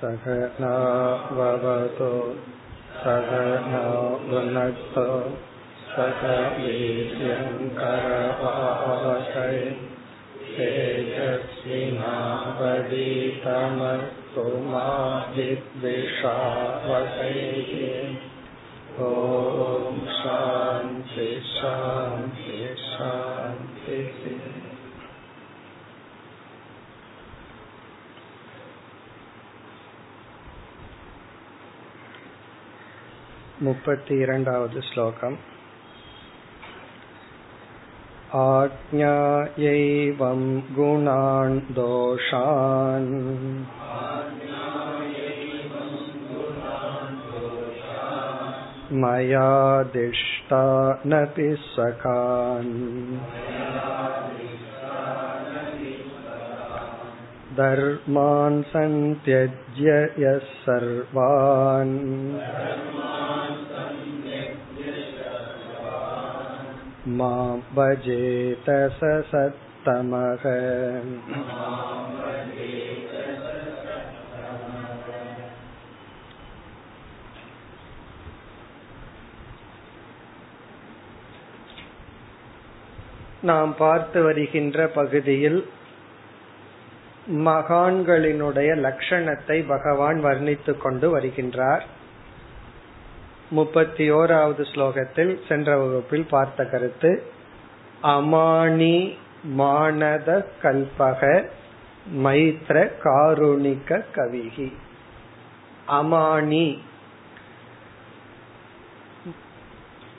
सहनाववतो सहना भुनक्तो सह वीर्यङ्करवावहै तेजस्विनावदीतमस्तु मा विद्विषावहैः ॐ शान्ति शान्ति शान्तिः मुपति इरण्डावद् श्लोकम् आज्ञायैवं गुणान् दोषान् मयादिष्टानपि सखान् धर्मान् सन्त्यज्य यः सर्वान् मां भजेत स सत्तमः நாம் பார்த்து வருகின்ற பகுதியில் மகான்களினுடைய லட்சணத்தை பகவான் வர்ணித்துக் கொண்டு வருகின்றார் முப்பத்தி ஓராவது ஸ்லோகத்தில் சென்ற வகுப்பில் பார்த்த கருத்து அமானி மானத கல்பக மைத்ர காருணிக கவிகி அமானி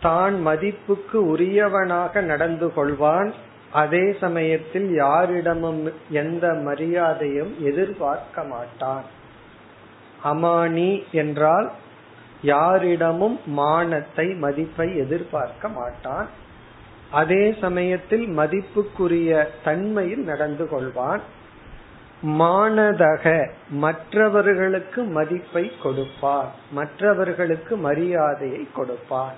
தான் மதிப்புக்கு உரியவனாக நடந்து கொள்வான். அதே சமயத்தில் யாரிடமும் எந்த மரியாதையும் எதிர்பார்க்க மாட்டான். அமானி என்றால் யாரிடமும் மானத்தை மதிப்பை எதிர்பார்க்க மாட்டான். அதே சமயத்தில் மதிப்புக்குரிய தன்மையில் நடந்து கொள்வான். மானதக மற்றவர்களுக்கு மதிப்பை கொடுப்பார். மற்றவர்களுக்கு மரியாதையை கொடுப்பார்.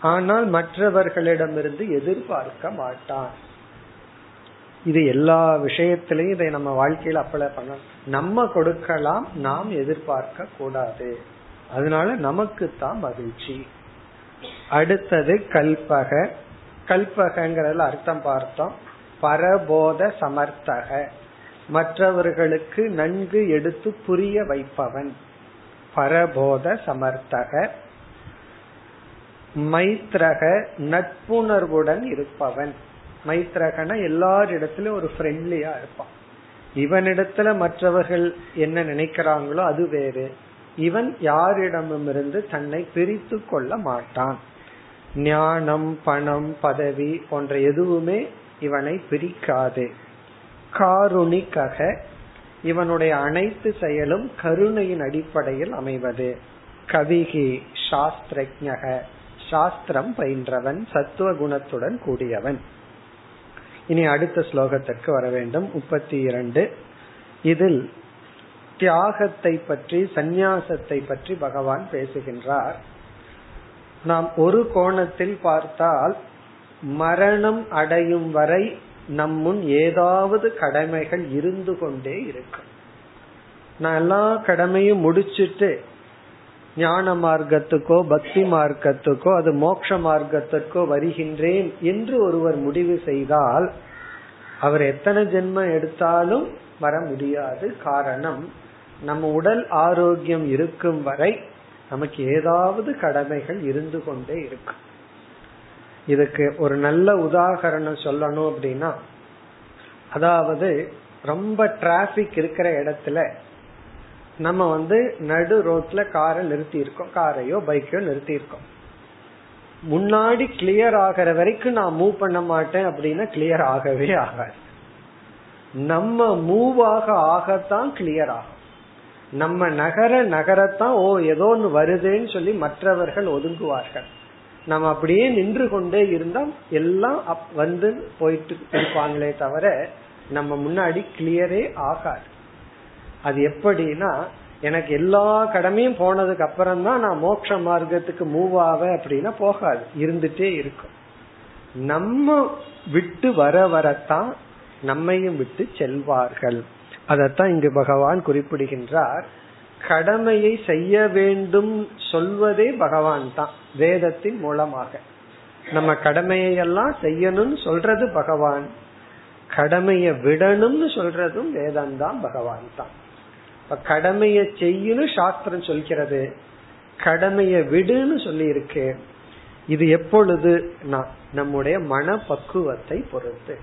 ஆனால் மற்றவர்களிடமிருந்து எதிர்பார்க்க மாட்டான். இது எல்லா விஷயத்திலையும் இதை நம்ம வாழ்க்கையில் அப்ளை பண்ணணும். நம்ம கொடுக்கலாம் நாம் எதிர்பார்க்க கூடாது அதனால நமக்கு தான் மகிழ்ச்சி. அடுத்தது கல்பக. கல்பகங்கிறதுல அர்த்தம் பார்த்தோம். பரபோத சமர்த்தக. மற்றவர்களுக்கு நன்கு எடுத்து புரிய வைப்பவன். பரபோத சமர்த்தக. மைத்ரக நட்புணர்வுடன் இருப்பவன். மைத்ரகனா எல்லாரிடத்திலும் ஒரு ஃப்ரெண்ட்லியா இருப்பான். இவனிடத்துல மற்றவர்கள் என்ன நினைக்கிறாங்களோ அது வேறு. இவன் யாரிடமிருந்து தன்னை பிரித்து கொள்ள மாட்டான். ஞானம் பணம் பதவி போன்ற எதுவுமே இவனை பிரிக்காது. காருணிக்கக இவனுடைய அனைத்து செயலும் கருணையின் அடிப்படையில் அமைவது. கவிகி சாஸ்திரஜக சாஸ்திரம் பயின்றவன் சத்துவ குணத்துடன் கூடியவன். இனி அடுத்த ஸ்லோகத்திற்கு வர வேண்டும். முப்பத்தி இரண்டு. இதில் தியாகத்தை பற்றி சந்நியாசத்தை பற்றி பகவான் பேசுகின்றார். நாம் ஒரு கோணத்தில் பார்த்தால் மரணம் அடையும் வரை நம் முன் ஏதாவது கடமைகள் இருந்து கொண்டே இருக்கும். நான் எல்லா கடமையும் முடிச்சிட்டு ஞான மார்க்கத்துக்கோ பக்தி மார்க்கத்துக்கோ அது மோட்ச மார்க்கத்துக்கோ வருகின்றேன் என்று ஒருவர் முடிவு செய்தால் அவர் எத்தனை ஜென்மம் எடுத்தாலும் வர முடியாது. காரணம் நம்ம உடல் ஆரோக்கியம் இருக்கும் வரை நமக்கு ஏதாவது கடமைகள் இருந்து கொண்டே இருக்கும் இதுக்கு ஒரு நல்ல உதாகரணம் சொல்லணும் அப்படின்னா அதாவது ரொம்ப டிராபிக் இருக்கிற இடத்துல நம்ம வந்து நடு ரோட்ல காரை நிறுத்தி இருக்கோம். காரையோ பைக்கையோ நிறுத்தி இருக்கோம். முன்னாடி கிளியர் ஆகிற வரைக்கும் நான் மூவ் பண்ண மாட்டேன் அப்படின்னா கிளியர் ஆகவே ஆகாது. நம்ம மூவ் ஆக ஆகத்தான் கிளியர் ஆகும். நம்ம நகர நகரத்தான் ஓ ஏதோ ஒன்று வருதுன்னு சொல்லி மற்றவர்கள் ஒதுங்குவார்கள். நம்ம அப்படியே நின்று கொண்டே இருந்தா எல்லாம் வந்து போயிட்டு இருப்பாங்களே தவிர நம்ம முன்னாடி கிளியரே ஆகாது. அது எப்படின்னா எனக்கு எல்லா கடமையும் போனதுக்கு அப்புறம் தான் நான் மோட்ச மார்க்கத்துக்கு மூவ் ஆவேன் அப்படின்னா போகாது. இருந்துட்டே இருக்கும். நம்ம விட்டு வர வரத்தான் நம்மையும் விட்டு செல்வார்கள். அதத்தான் இங்கு பகவான் குறிப்பிடுகின்றார். கடமையை செய்ய வேண்டும் சொல்வதே பகவான் தான் வேதத்தின் மூலமாக. நம்ம கடமையை எல்லாம் செய்யணும்னு சொல்றது பகவான். கடமையை விடணும்னு சொல்றதும் வேதம் தான் பகவான் தான் இப்ப கடமையை செய்யணும் சாஸ்திரம் சொல்கிறது. கடமையை விடுன்னு சொல்லி இருக்கு இது எப்பொழுது நம்முடைய மன பக்குவத்தை பொறுத்து.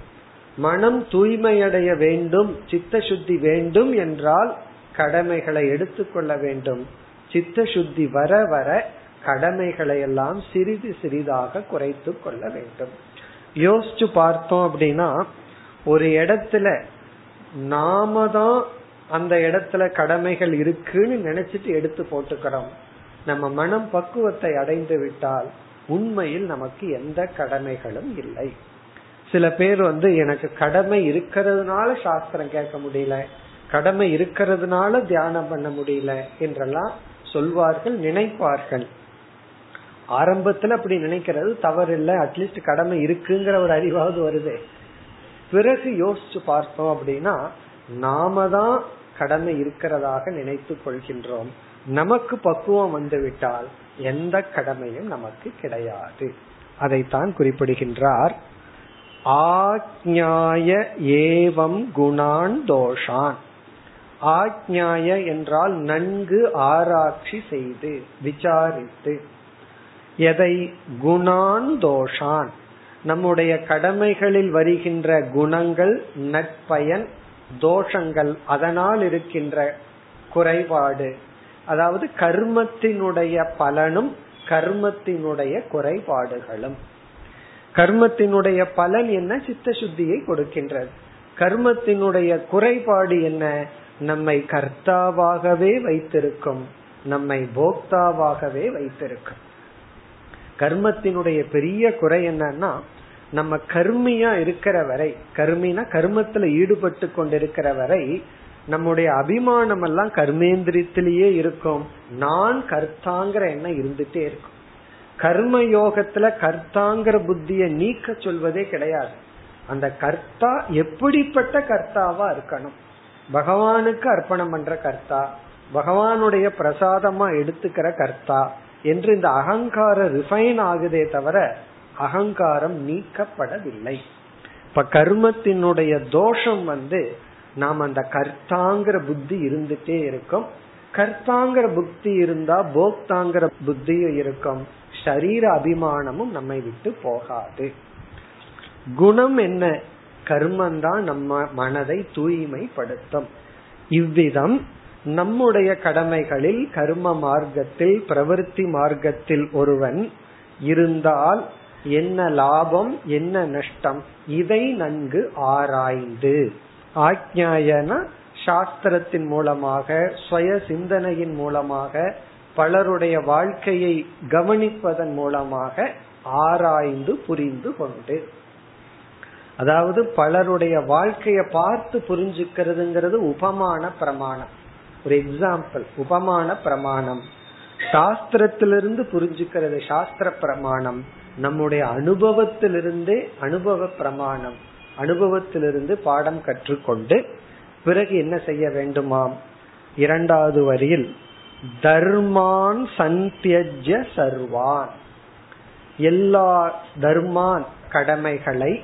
மனம் தூய்மையடைய வேண்டும் சித்த சுத்தி வேண்டும் என்றால் கடமைகளை எடுத்துக்கொள்ள வேண்டும். சித்த சுத்தி வர வர கடமைகளை எல்லாம் சிறிது சிறிதாக குறைத்து கொள்ள வேண்டும். யோசிச்சு பார்த்தோம் அப்படின்னா ஒரு இடத்துல நாம தான் அந்த இடத்துல கடமைகள் இருக்குன்னு நினைச்சிட்டு எடுத்து போட்டுக்கிறோம். நம்ம மனம் பக்குவத்தை அடைந்து விட்டால் உண்மையில் நமக்கு எந்த கடமைகளும் இல்லை. சில பேர் வந்து எனக்கு கடமை இருக்கிறதுனால சாஸ்திரம் கேட்க முடியல. கடமை இருக்கிறதுனால தியானம் பண்ண முடியல என்றெல்லாம் சொல்வார்கள் நினைப்பார்கள். ஆரம்பத்துல அப்படி நினைக்கிறது தவறு இல்லை அட்லீஸ்ட் கடமை இருக்குங்கிற ஒரு அறிவாவது வருது. பிறகு யோசிச்சு பார்த்தோம் அப்படின்னா நாம தான் கடமை இருக்கிறதாக நினைத்து கொள்கின்றோம். நமக்கு பக்குவம் வந்துவிட்டால் எந்த கடமையும் நமக்கு கிடையாது. அதைத்தான் குறிப்பிடுகின்றார். ஆக்ஞாய ஏவம் குணான் தோஷான். ஆக்ஞாய என்றால் நன்கு ஆராய்ச்சி செய்து விசாரித்து. எதை? குணான் தோஷான். நம்முடைய கடமைகளில் வருகின்ற குணங்கள் நற்பயன் தோஷங்கள் அதனால் இருக்கின்ற குறைபாடு. அதாவது கர்மத்தினுடைய பலனும் கர்மத்தினுடைய குறைபாடுகளும். கர்மத்தினுடைய பலன் என்ன? சித்த சுத்தியை கொடுக்கின்றது. கர்மத்தினுடைய குறைபாடு என்ன? நம்மை கர்த்தாவாகவே வைத்திருக்கும். நம்மை போக்தாவாகவே வைத்திருக்கும். கர்மத்தினுடைய பெரிய குறை என்னன்னா நம்ம கர்மியா இருக்கிற வரை கர்மினா கர்மத்துல ஈடுபட்டு கொண்டிருக்கிற வரை நம்முடைய அபிமானம் எல்லாம் கர்மேந்திரியத்திலேயே இருக்கும். நான் கர்த்தாங்கிற எண்ணம் இருந்துட்டே இருக்கும். கர்ம யோகத்துல கர்த்தாங்கிற புத்திய நீக்க சொல்வதே கிடையாது. அந்த கர்த்தா எப்படிப்பட்ட கர்த்தாவா இருக்கணும்? பகவானுக்கு அர்ப்பணம் பண்ற கர்த்தா பகவானுடைய பிரசாதமா எடுத்துக்கிற கர்த்தா என்று இந்த அகங்கார ரிஃபைன் ஆகுதே தவிர அகங்காரம் நீக்கப்படவில்லை. இப்ப கர்மத்தினுடைய தோஷம் வந்து நாம் அந்த கர்த்தாங்கிற புத்தி இருந்துட்டே இருக்கும். கர்த்தாங்கிற புத்தி இருந்தா போக்தாங்கிற புத்தியும் இருக்கும். ஷரீர அபிமானமும் நம்மை விட்டு போகாது. குணம் என்ன? கர்மம் தான் நம்ம மனதை தூய்மைப்படுத்தும். இவ்விதம் நம்முடைய கடமைகளில் கர்ம மார்க்கத்தில் பிரவருத்தி மார்க்கத்தில் ஒருவன் இருந்தால் என்ன லாபம் என்ன நஷ்டம்? இதை நன்கு ஆராய்ந்து. ஆக்ஞாயன சாஸ்திரத்தின் மூலமாக சுய சிந்தனையின் மூலமாக பலருடைய வாழ்க்கையை கவனிப்பதன் மூலமாக ஆராய்ந்து புரிந்து கொண்டு. அதாவது பலருடைய வாழ்க்கைய பார்த்து புரிஞ்சுக்கிறதுங்கிறது உபமான பிரமாணம். ஒரு எக்ஸாம்பிள் உபமான பிரமாணம். சாஸ்திரத்திலிருந்து புரிஞ்சுக்கிறது சாஸ்திர பிரமாணம். நம்முடைய அனுபவத்திலிருந்தே அனுபவ பிரமாணம். அனுபவத்திலிருந்து பாடம் கற்றுக்கொண்டு பிறகு என்ன செய்ய வேண்டுமாம்? இரண்டாவது வரியில் தர்மான் சந்தியஜ சர்வான். எல்லா தர்மான் கடமைகளை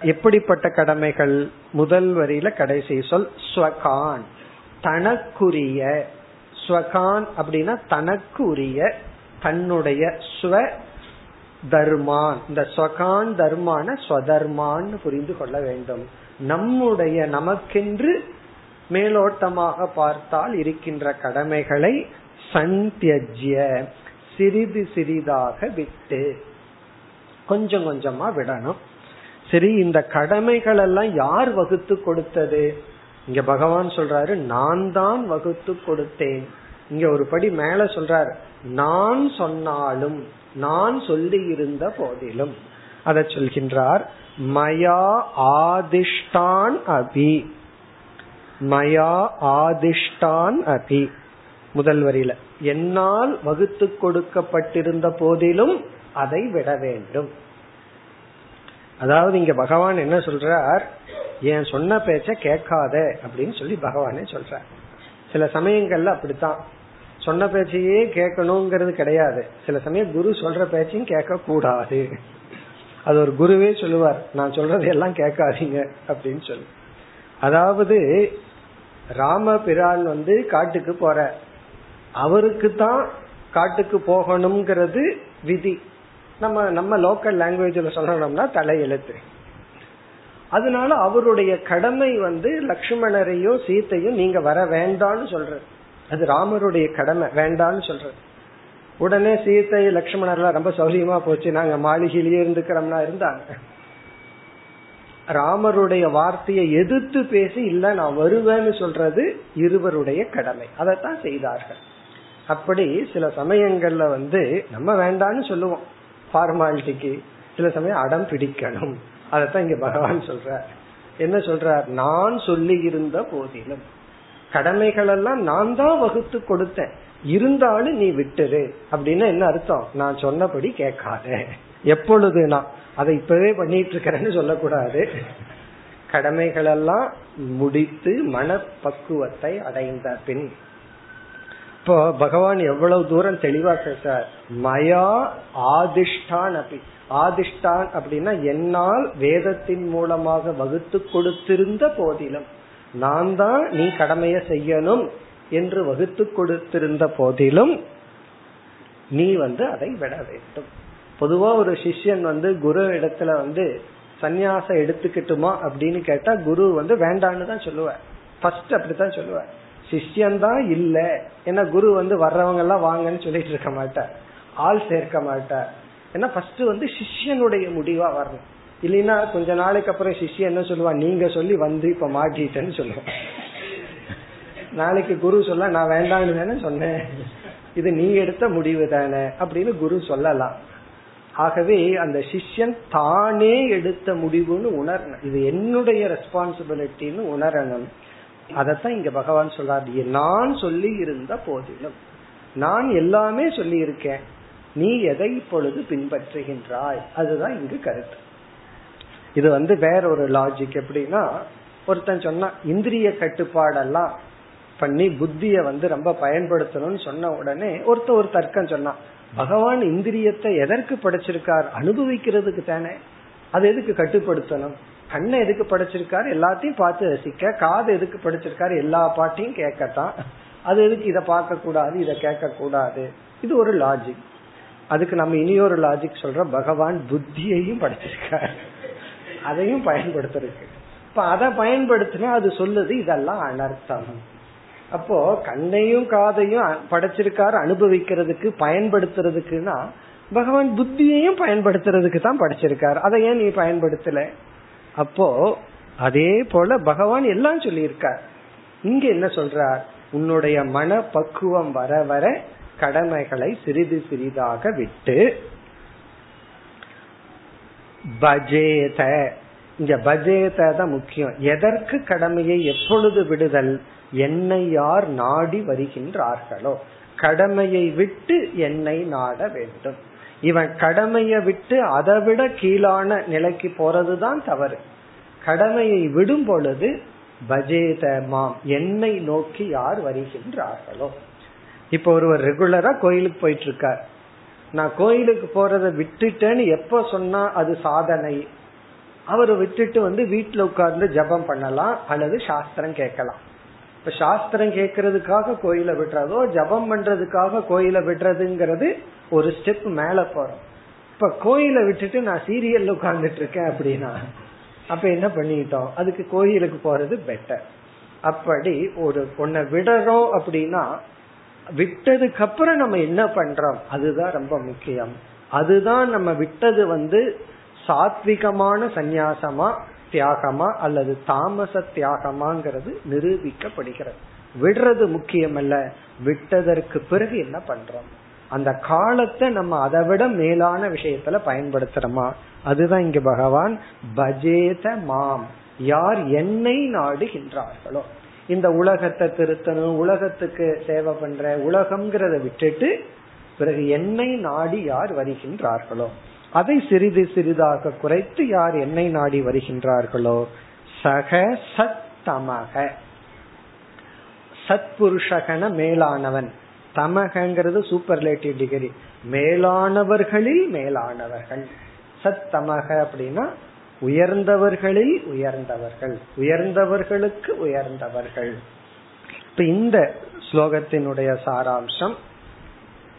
எப்படிப்பட்ட கடமைகள்? முதல் வரியில கடைசி சொல் ஸ்வகான். தனக்குரிய ஸ்வகான் அப்படின்னா தனக்குரிய தன்னுடைய ஸ்வ தர்மான். இந்த ஸ்வகான் தர்மான ஸ்வதர்மான்னு புரிந்து கொள்ள வேண்டும். நம்முடைய நமக்கென்று மேலோட்டமாக பார்த்தால் இருக்கின்ற கடமைகளை சந்தியஜ்ய சிறிது சிறிதாக விட்டு கொஞ்சம் கொஞ்சமா விடணும். சரி இந்த கடமைகள் எல்லாம் யார் வகுத்து கொடுத்தது? இங்க பகவான் சொல்றாரு நான் தான் வகுத்து கொடுத்தேன். இங்க ஒரு படி மேல சொல்றாரு நான் சொன்னாலும் நான் சொல்லி இருந்த போதிலும். அதை சொல்கின்றார் மயா ஆதிஷ்டான் அபி. மயா ஆதிஷ்டான் அபி. முதல் வரியில. என்னால் வகுத்து கொடுக்கப்பட்டிருந்த போதிலும் அதை விட வேண்டும். அதாவது இங்க பகவான் என்ன சொல்றார்? என் சொன்ன பேச்ச கேட்காத அப்படின்னு சொல்லி பகவானே சொல்றார். சில சமயங்கள்ல அப்படித்தான். சொன்ன பேச்சையே கேட்கணுங்கிறது கிடையாது. சில சமயம் குரு சொல்ற பேச்சையும் கேட்க கூடாது அது ஒரு குருவே சொல்லுவார். நான் சொல்றதை எல்லாம் கேட்காதீங்க அப்படின்னு சொல்லி. அதாவது ராமபிரான் வந்து காட்டுக்கு போற. அவருக்கு தான் காட்டுக்கு போகணுங்கிறது விதி. நம்ம நம்ம லோக்கல் லாங்குவேஜ்ல சொல்லணும்னா தலையெழுத்து. அதனால அவருடைய கடமை வந்து லக்ஷ்மணரையோ சீத்தையும் நீங்க வர வேண்டாம்னு சொல்றது. அது ராமருடைய கடமை வேண்டாம்னு சொல்றது. உடனே சீத்தை லக்ஷ்மணர்லாம் ரொம்ப சௌரியமா போச்சு. நாங்க மாளிகையிலேயே இருந்துக்கிறோம்னா இருந்தாங்க. ராமருடைய வார்த்தையை எதிர்த்து பேசி இல்ல நான் வருவேன்னு சொல்றது இருவருடைய கடமை. அதைத்தான் செய்தார்கள். அப்படி சில சமயங்கள்ல வந்து நம்ம வேண்டான்னு சொல்லுவோம். ஃபார்மாலிட்டிக்கு சில சமயம் அடம் பிடிக்கணும். அதைத்தான் இங்க பகவான் சொல்றார். என்ன சொல்றார்? நான் சொல்லி இருந்த போதிலும் கடமைகள் எல்லாம் நான் தான் வகுத்து கொடுத்தேன். இருந்தாலும் நீ விட்டுரு. அப்படின்னா என்ன அர்த்தம்? நான் சொன்னபடி கேட்காத. எப்பொழுது நான் அதை இப்பவே பண்ணிட்டு இருக்கிறேன்னு சொல்லக்கூடாது. கடமைகளெல்லாம் முடித்து மனப்பக்குவத்தை அடைந்த பின். இப்போ பகவான் எவ்வளவு தூரம் தெளிவா பேசார் மயா ஆதிஷ்டான் அப்படி ஆதிஷ்டான் அப்படின்னா என்னால் வேதத்தின் மூலமாக வகுத்து கொடுத்திருந்த போதிலும். நான் தான் நீ கடமையை செய்யணும் என்று வகுத்து கொடுத்திருந்த போதிலும் நீ வந்து அதை விட வேண்டும். பொதுவா ஒரு சிஷ்யன் வந்து குரு இடத்துல வந்து சந்நியாசம் எடுத்துக்கிட்டுமா அப்படின்னு கேட்டா குரு வந்து வேண்டான்னு தான் சொல்லுவார். ஃபர்ஸ்ட் அப்படித்தான் சொல்லுவார். சிஷ்யன் தான் இல்ல. ஏன்னா குரு வந்து வர்றவங்க எல்லாம் வாங்கன்னு சொல்லிட்டு இருக்க மாட்டார். ஆள் சேர்க்க மாட்டார். ஏன்னா ஃபர்ஸ்ட் வந்து சிஷ்யனுடைய முடிவா வரணும். இல்லைன்னா கொஞ்ச நாளைக்கு அப்புறம் சிஷ்யன் என்ன சொல்லுவான் நீங்க சொல்லி வந்து இப்ப மாட்டிட்டேன்னு சொல்லுவான் நாளைக்கு குரு சொல்ல நான் வேண்டாம்னு தானே சொன்னேன். இது நீ எடுத்த முடிவு தானே? அப்படின்னு குரு சொல்லலாம். ஆகவே அந்த சிஷ்யன் தானே எடுத்த முடிவுன்னு உணரணும். இது என்னுடைய ரெஸ்பான்சிபிலிட்டின்னு உணரணும். அதத்தான் இங்க பகவான் சொல்றாரு. நான் சொல்லி இருந்த போதிலும். நான் எல்லாமே சொல்லி இருக்கேன் நீ எதை இப்பொழுது பின்பற்றுகின்றாய்? அதுதான் இங்கு கருத்து. இது வந்து வேற ஒரு லாஜிக் எப்படின்னா ஒருத்தன் சொன்னா இந்திரிய கட்டுப்பாடெல்லாம் பண்ணி புத்திய வந்து ரொம்ப பயன்படுத்தணும்னு சொன்ன உடனே ஒருத்த ஒரு தர்க்கம் சொன்னான். பகவான் இந்திரியத்தை எதற்கு படைச்சிருக்கார்? அனுபவிக்கிறதுக்கு தானே. அது எதுக்கு கட்டுப்படுத்தணும்? கண்ணை எதுக்கு படைச்சிருக்காரு? எல்லாத்தையும் பார்த்து ரசிக்க காது எதுக்கு படைச்சிருக்காரு? எல்லா பாட்டையும் கேட்கத்தான். அது எதுக்கு இதை பார்க்க கூடாது இதை கேட்க கூடாது இது ஒரு லாஜிக் அதுக்கு நம்ம இனி ஒரு லாஜிக் சொல்றோம் பகவான் புத்தியையும் படைச்சிருக்காரு. அதையும் பயன்படுத்திருக்கு இப்ப அதை பயன்படுத்தினா அது சொல்லுது இதெல்லாம் அனர்த்தம். அப்போ கண்ணையும் காதையும் படைச்சிருக்காரு அனுபவிக்கிறதுக்கு பயன்படுத்துறதுக்குன்னா பகவான் புத்தியையும் பயன்படுத்துறதுக்கு தான் படைச்சிருக்காரு. அதை ஏன் நீ பயன்படுத்தல? அப்போ அதே போல பகவான் எல்லாம் சொல்லியிருக்கார். இங்க என்ன சொல்றார்? உன்னுடைய மன பக்குவம் வர வர கடமைகளை சிறிது சிறிதாக விட்டு பஜேத இங்க பஜேத தான் முக்கியம். எதற்கு கடமையை எப்பொழுது விடுதல்? என்னை யார் நாடி வருகின்றார்களோ. கடமையை விட்டு என்னை நாட வேண்டும். இவன் கடமையை விட்டு அதை விட கீழான நிலைக்கு போறதுதான் தவறு. கடமையை விடும் பொழுது பஜேத மாம் என்னை நோக்கி யார் வருகின்றார்களோ. இப்ப ஒருவர் ரெகுலரா கோயிலுக்கு போயிட்டு இருக்கார். நான் கோயிலுக்கு போறதை விட்டுட்டேன்னு எப்ப சொன்னா அது சாதனை? அவரை விட்டுட்டு வந்து வீட்டுல உட்கார்ந்து ஜபம் பண்ணலாம் அல்லது சாஸ்திரம் கேட்கலாம். இப்ப சாஸ்திரம் கேட்கறதுக்காக கோயில விடுறதோ ஜபம் பண்றதுக்காக கோயில விடுறதுங்கிறது ஒரு ஸ்டெப் மேல போறோம். இப்ப கோயில விட்டுட்டு நான் சீரியல்ல உட்கார்ந்துட்டு இருக்கேன் அப்படின்னா அப்ப என்ன பண்ணிட்டோம்? அதுக்கு கோயிலுக்கு போறது பெட்டர் அப்படி ஒரு ஒன்ன விடுறோம் அப்படின்னா விட்டதுக்கு அப்புறம் நம்ம என்ன பண்றோம்? அதுதான் ரொம்ப முக்கியம். அதுதான் நம்ம விட்டது வந்து சாத்விகமான சந்நியாசமா தியாகமா அல்லது தாமச தியாகமாங்கிறது நிரூபிக்கப்படுகிறது. விடுறது முக்கியம் அல்ல விட்டதற்கு பிறகு என்ன பண்றோம்? அந்த காலத்தை நம்ம அதை விட மேலான விஷயத்துல பயன்படுத்துறோமா? அதுதான் இங்க பகவான் பஜேத மாம். யார் என்னை நாடுகின்றார்களோ. இந்த உலகத்தை திருத்தணும் உலகத்துக்கு சேவை பண்ற உலகம்ங்கிறத விட்டுட்டு பிறகு என்னை நாடி யார் வருகின்றார்களோ? அதை சிறிது சிறிதாக குறைத்து யார் என்னை நாடி வருகின்றார்களோ? சக சத்தமக. சத்புருஷகன மேலானவன். தமகங்கிறது சூப்பர்லேட்டிவ் டிகிரி மேலானவர்களில் மேலானவர்கள். சத்தமக அப்படின்னா உயர்ந்தவர்களில் உயர்ந்தவர்கள். உயர்ந்தவர்களுக்கு உயர்ந்தவர்கள். இப்ப இந்த ஸ்லோகத்தினுடைய சாராம்சம்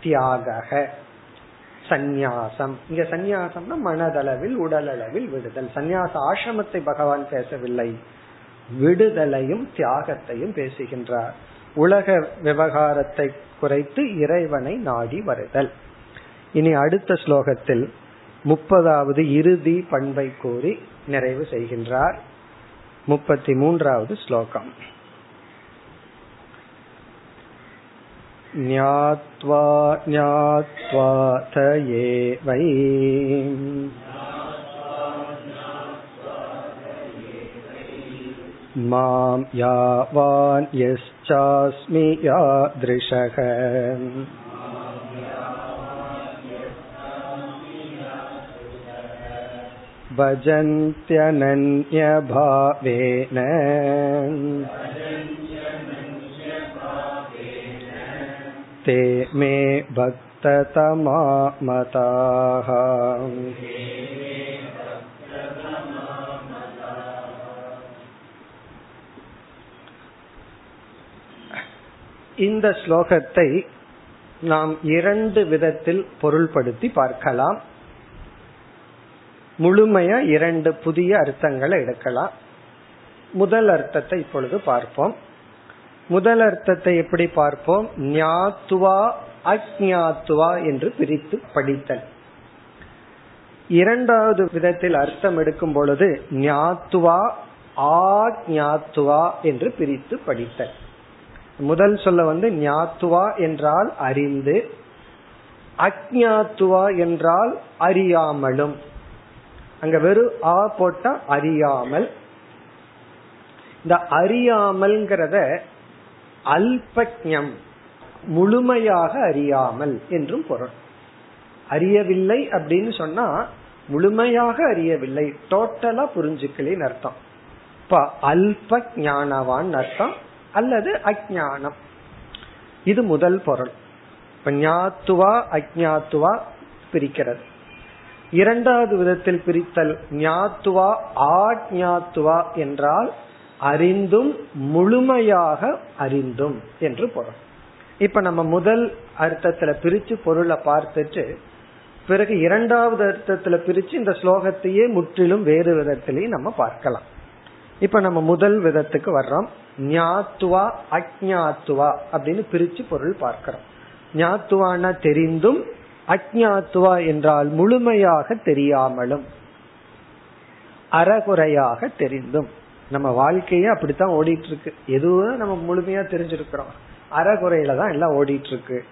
தியாக சந்நியாசம். இங்க சந்நியாசம்னா மனதளவில் உடலளவில் விடுதல். சந்நியாச ஆசிரமத்தை பகவான் பேசவில்லை. விடுதலையும் தியாகத்தையும் பேசுகின்றார். உலக விவகாரத்தை குறைத்து இறைவனை நாடி வருதல். இனி அடுத்த ஸ்லோகத்தில் முப்பதாவது இறுதி பண்பை கூறி நிறைவு செய்கின்றார். முப்பத்தி மூன்றாவது ஸ்லோகம். ज्ञात्वा ज्ञात्वा थ वै मां यावान् यश्चास्मि यादृशः भजन्त्यनन्यभावेन ते मे भक्ततमा मताः இந்த ஸ்லோகத்தை நாம் இரண்டு விதத்தில் பொருள்படுத்தி பார்க்கலாம் முழுமையா இரண்டு புதிய அர்த்தங்களை எடுக்கலாம் முதல் அர்த்தத்தை இப்பொழுது பார்ப்போம் முதல் அர்த்தத்தை எப்படி பார்ப்போம்? ஞாத்துவா அஜாத்துவா என்று பிரித்து படித்தல். இரண்டாவது விதத்தில் அர்த்தம் எடுக்கும் பொழுது ஞாத்துவா ஆக்ஞாத்துவா என்று பிரித்து படித்தல். முதல் சொல்ல வந்து ஞாத்துவா என்றால் அறிந்து அக்ஞாத்துவா என்றால் அறியாமலும். அங்க வெறும் ஆ போட்டா அறியாமல். இந்த அறியாமல்ங்கிறத அல்பஜம் முழுமையாக அறியாமல் என்றும் பொருள். அறியவில்லை அப்படின்னு சொன்னா முழுமையாக அறியவில்லை டோட்டலா புரிஞ்சுக்கலின் அர்த்தம். இப்ப அல்ப ஞானவான் அர்த்தம் அல்லது அஜானம் இது முதல் பொருள். இப்ப ஞாத்துவா அஜாத்துவா பிரிக்கிறது. இரண்டாவது விதத்தில் பிரித்தல் ஞாத்துவா ஆஜாத்துவா என்றால் அறிந்தும் முழுமையாக அறிந்தும் என்று பொருள். இப்ப நம்ம முதல் அர்த்தத்துல பிரிச்சு பொருளை பார்த்துட்டு பிறகு இரண்டாவது அர்த்தத்துல பிரிச்சு இந்த ஸ்லோகத்தையே முற்றிலும் வேறு விதத்திலையும் நம்ம பார்க்கலாம். இப்ப நம்ம முதல் விதத்துக்கு வர்றோம். ஞாத்துவா அஜாத்துவா அப்படின்னு பிரிச்சு பொருள் பார்க்கிறோம். ஞாத்துவான தெரிந்தும் அஜாத்துவா என்றால் முழுமையாக தெரியாமலும் அறகுறையாக தெரிந்தும். நம்ம வாழ்க்கையே அப்படித்தான் ஓடிட்டு இருக்கு எதுவும் நம்ம முழுமையா தெரிஞ்சிருக்கிறோம். அறகுறையில தான் எல்லாம் ஓடிட்டு இருக்கு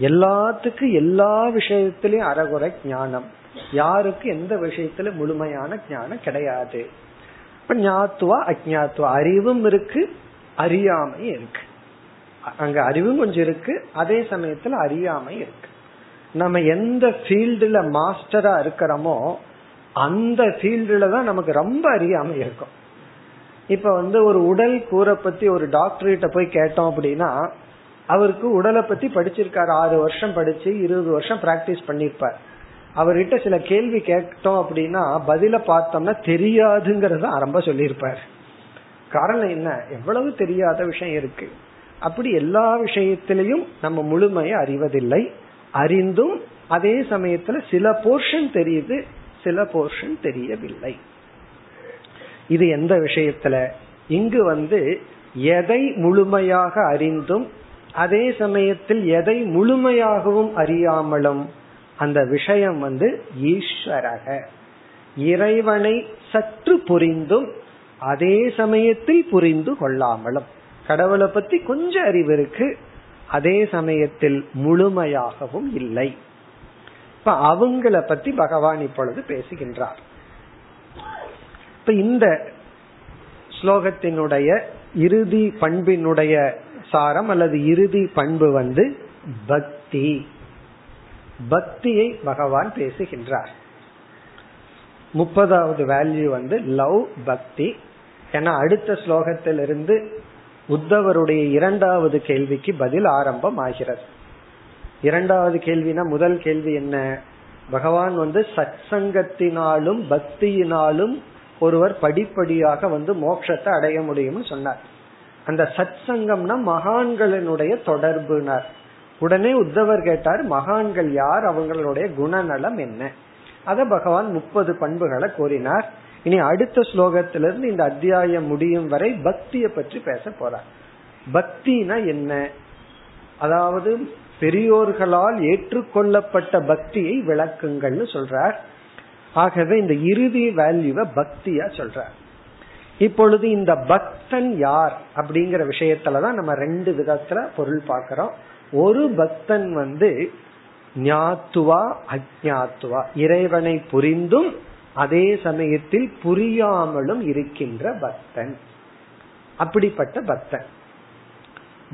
எல்லாத்துக்கும் எல்லா விஷயத்திலயும் அறகுறை ஞானம். யாருக்கு எந்த விஷயத்துல முழுமையான ஞானம் கிடையாது. இப்ப ஞாத்துவா அஜாத்துவா. அறிவும் இருக்கு அறியாமை இருக்கு. அங்க அறிவும் கொஞ்சம் இருக்கு அதே சமயத்துல அறியாமை இருக்கு. நம்ம எந்த ஃபீல்டுல மாஸ்டரா இருக்கிறோமோ அந்த ஃபீல்டுல தான் நமக்கு ரொம்ப அறியாமை இருக்கும். இப்ப வந்து ஒரு உடல் கூரை பத்தி ஒரு டாக்டர்கிட்ட போய் கேட்டோம் அப்படின்னா அவருக்கு உடலை பத்தி படிச்சிருக்காரு. ஆறு வருஷம் படிச்சு இருபது வருஷம் பிராக்டிஸ் பண்ணிருப்பார். அவர்கிட்ட சில கேள்வி கேட்டோம் அப்படின்னா பதில பார்த்தோம்னா தெரியாதுங்கிறத ஆரம்ப சொல்லியிருப்பார். காரணம் என்ன? எவ்வளவு தெரியாத விஷயம் இருக்கு. அப்படி எல்லா விஷயத்திலையும் நம்ம முழுமையை அறிவதில்லை. அறிந்தும் அதே சமயத்துல சில போர்ஷன் தெரியுது சில போர்ஷன் தெரியவில்லை. இது எந்த விஷயத்துல? இங்கு வந்து எதை முழுமையாக அறிந்தும் அதே சமயத்தில் எதை முழுமையாகவும் அறியாமலும் அந்த விஷயம் வந்து ஈஸ்வரக. இறைவனை சற்று புரிந்தும் அதே சமயத்தில் புரிந்து கொள்ளாமலும். கடவுளை பத்தி கொஞ்சம் அறிவு இருக்கு அதே சமயத்தில் முழுமையாகவும் இல்லை. இப்ப அவங்கள பத்தி பகவான் இப்பொழுது பேசுகின்றார். இப்ப இந்த ஸ்லோகத்தினுடைய இறுதி பண்பினுடைய சாரம் அல்லது இறுதி பண்பு வந்து பக்தி. பக்தியை பகவான் பேசுகின்றார். முப்பதாவது வேல்யூ வந்து லவ் பக்தி. ஏன்னா அடுத்த ஸ்லோகத்திலிருந்து உத்தவருடைய இரண்டாவது கேள்விக்கு பதில் ஆரம்பம் ஆகிறது இரண்டாவது கேள்வினா முதல் கேள்வி என்ன? பகவான் வந்து சத்சங்கத்தினாலும் பக்தியினாலும் ஒருவர் படிப்படியாக வந்து மோட்சத்தை அடைய முடியும்னு சொன்னார். அந்த சத் சங்கம்னா மகான்களினுடைய தொடர்புனார். உடனே உத்தவர் கேட்டார் மகான்கள் யார்? அவங்களுடைய குணநலம் என்ன? அத பகவான் முப்பது பண்புகளை கூறினார். இனி அடுத்த ஸ்லோகத்திலிருந்து இந்த அத்தியாயம் முடியும் வரை பக்திய பற்றி பேச போறார். பக்தினா என்ன? அதாவது பெரியோர்களால் ஏற்றுக்கொள்ளப்பட்ட பக்தியை விளக்குங்கள்னு சொல்றார். ஆகவே இந்த இறுதி வேல்யூவை பக்தியா சொல்றார். இப்பொழுது இந்த பக்தன் யார் அப்படிங்கிற விஷயத்துலதான் நம்ம ரெண்டு விதத்துல பொருள் பார்க்கிறோம். ஒரு பக்தன் வந்து ஞாத்துவா அஜாத்துவா. இறைவனை புரிந்தும் அதே சமயத்தில் புரியாமலும் இருக்கின்ற பக்தன். அப்படிப்பட்ட பக்தன்.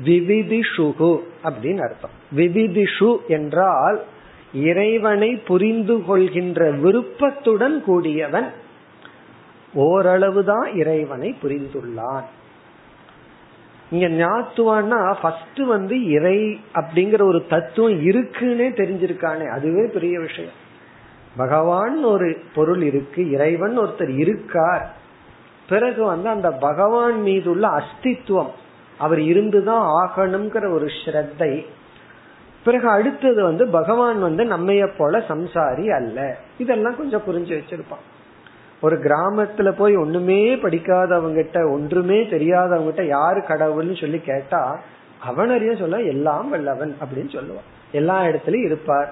விவிதிஷுகு அப்படின்னு அர்த்தம். விவிதிஷு என்றால் இறைவனை புரிந்து கொள்கின்ற விருப்பத்துடன் கூடியவன் ஓரளவுதான் இறைவனை புரிந்துள்ளான். இங்க ஞாத்துவான்னா ஃபர்ஸ்ட் வந்து இறை அப்படிங்கிற ஒரு தத்துவம் இருக்குன்னே தெரிஞ்சிருக்கானே அதுவே பெரிய விஷயம். பகவான் ஒரு பொருள் இருக்கு இறைவன் ஒருத்தர் இருக்கார். பிறகு வந்து அந்த பகவான் மீது உள்ள அஸ்தித்வம் அவர் இருந்துதான் ஆகணுங்கிற ஒரு ஸ்ரத்தை பிறகு அடுத்தது வந்து பகவான் வந்து நம்மைய போல சம்சாரி அல்ல. இதெல்லாம் கொஞ்சம் புரிஞ்சு வச்சிருப்பான். ஒரு கிராமத்துல போய் ஒண்ணுமே படிக்காதவங்கிட்ட ஒன்றுமே தெரியாதவங்கிட்ட யாரு கடவுள்னு சொல்லி கேட்டா அவனறிய சொல்ல எல்லாம் வல்லவன் அப்படின்னு சொல்லுவான். எல்லா இடத்துலயும் இருப்பார்.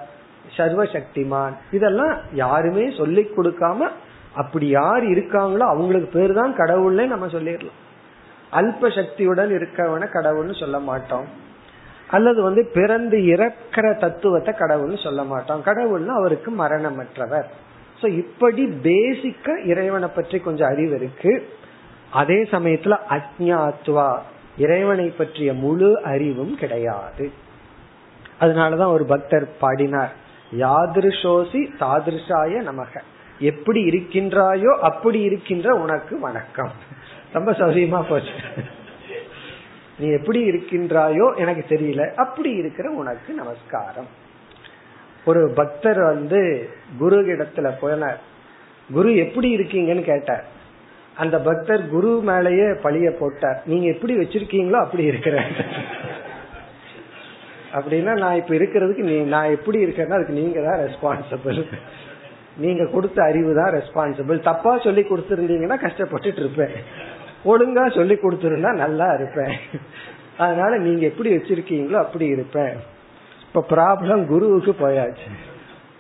சர்வசக்திமான். இதெல்லாம் யாருமே சொல்லி கொடுக்காம அப்படி யார் இருக்காங்களோ அவங்களுக்கு பேர் தான் கடவுள்னே நம்ம சொல்லிடலாம். அல்ப சக்தியுடன் இருக்கவன கடவுள்னு சொல்ல மாட்டோம். அல்லது வந்து பிறந்து இறக்கிற தத்துவத்தை கடவுள்னு சொல்ல மாட்டோம். கடவுள்னா அவருக்கு மரணமற்றவர். சோ இப்படி பேசிக்கா இறைவனை பற்றி கொஞ்சம் அறிவு இருக்கு. அதே சமயத்துல அஜ்ஞாத்வா இறைவனை பற்றிய முழு அறிவும் கிடையாது. அதனாலதான் ஒரு பக்தர் பாடினார் யாதிருஷோசி தாதிருஷாய நமக. எப்படி இருக்கின்றாயோ அப்படி இருக்கின்ற உனக்கு வணக்கம். ரொம்ப சௌரியமா போச்சு. நீ எப்படி இருக்கின்றாயோ எனக்கு தெரியல. அப்படி இருக்கிற உனக்கு நமஸ்காரம். ஒரு பக்தர் வந்து குரு இடத்துல போனார். குரு எப்படி இருக்கீங்கன்னு கேட்டார். அந்த பக்தர் குரு மேலேயே பழிய போட்டார். நீங்க எப்படி வச்சிருக்கீங்களோ அப்படி இருக்கிற அப்படின்னா நான் இப்ப இருக்கிறதுக்கு நீ நான் எப்படி இருக்கேன்னா அதுக்கு நீங்க தான் ரெஸ்பான்சிபிள் நீங்க கொடுத்த அறிவு தான் ரெஸ்பான்சிபிள் தப்பா சொல்லி கொடுத்துருந்தீங்கன்னா கஷ்டப்பட்டுட்டு இருப்பேன். ஒழுங்கா சொல்லி கொடுத்துருந்தா நல்லா இருப்பேன். அதனால நீங்க எப்படி வச்சிருக்கீங்களோ அப்படி இருப்பேன். இப்ப ப்ராப்ளம் குருவுக்கு போயாச்சு.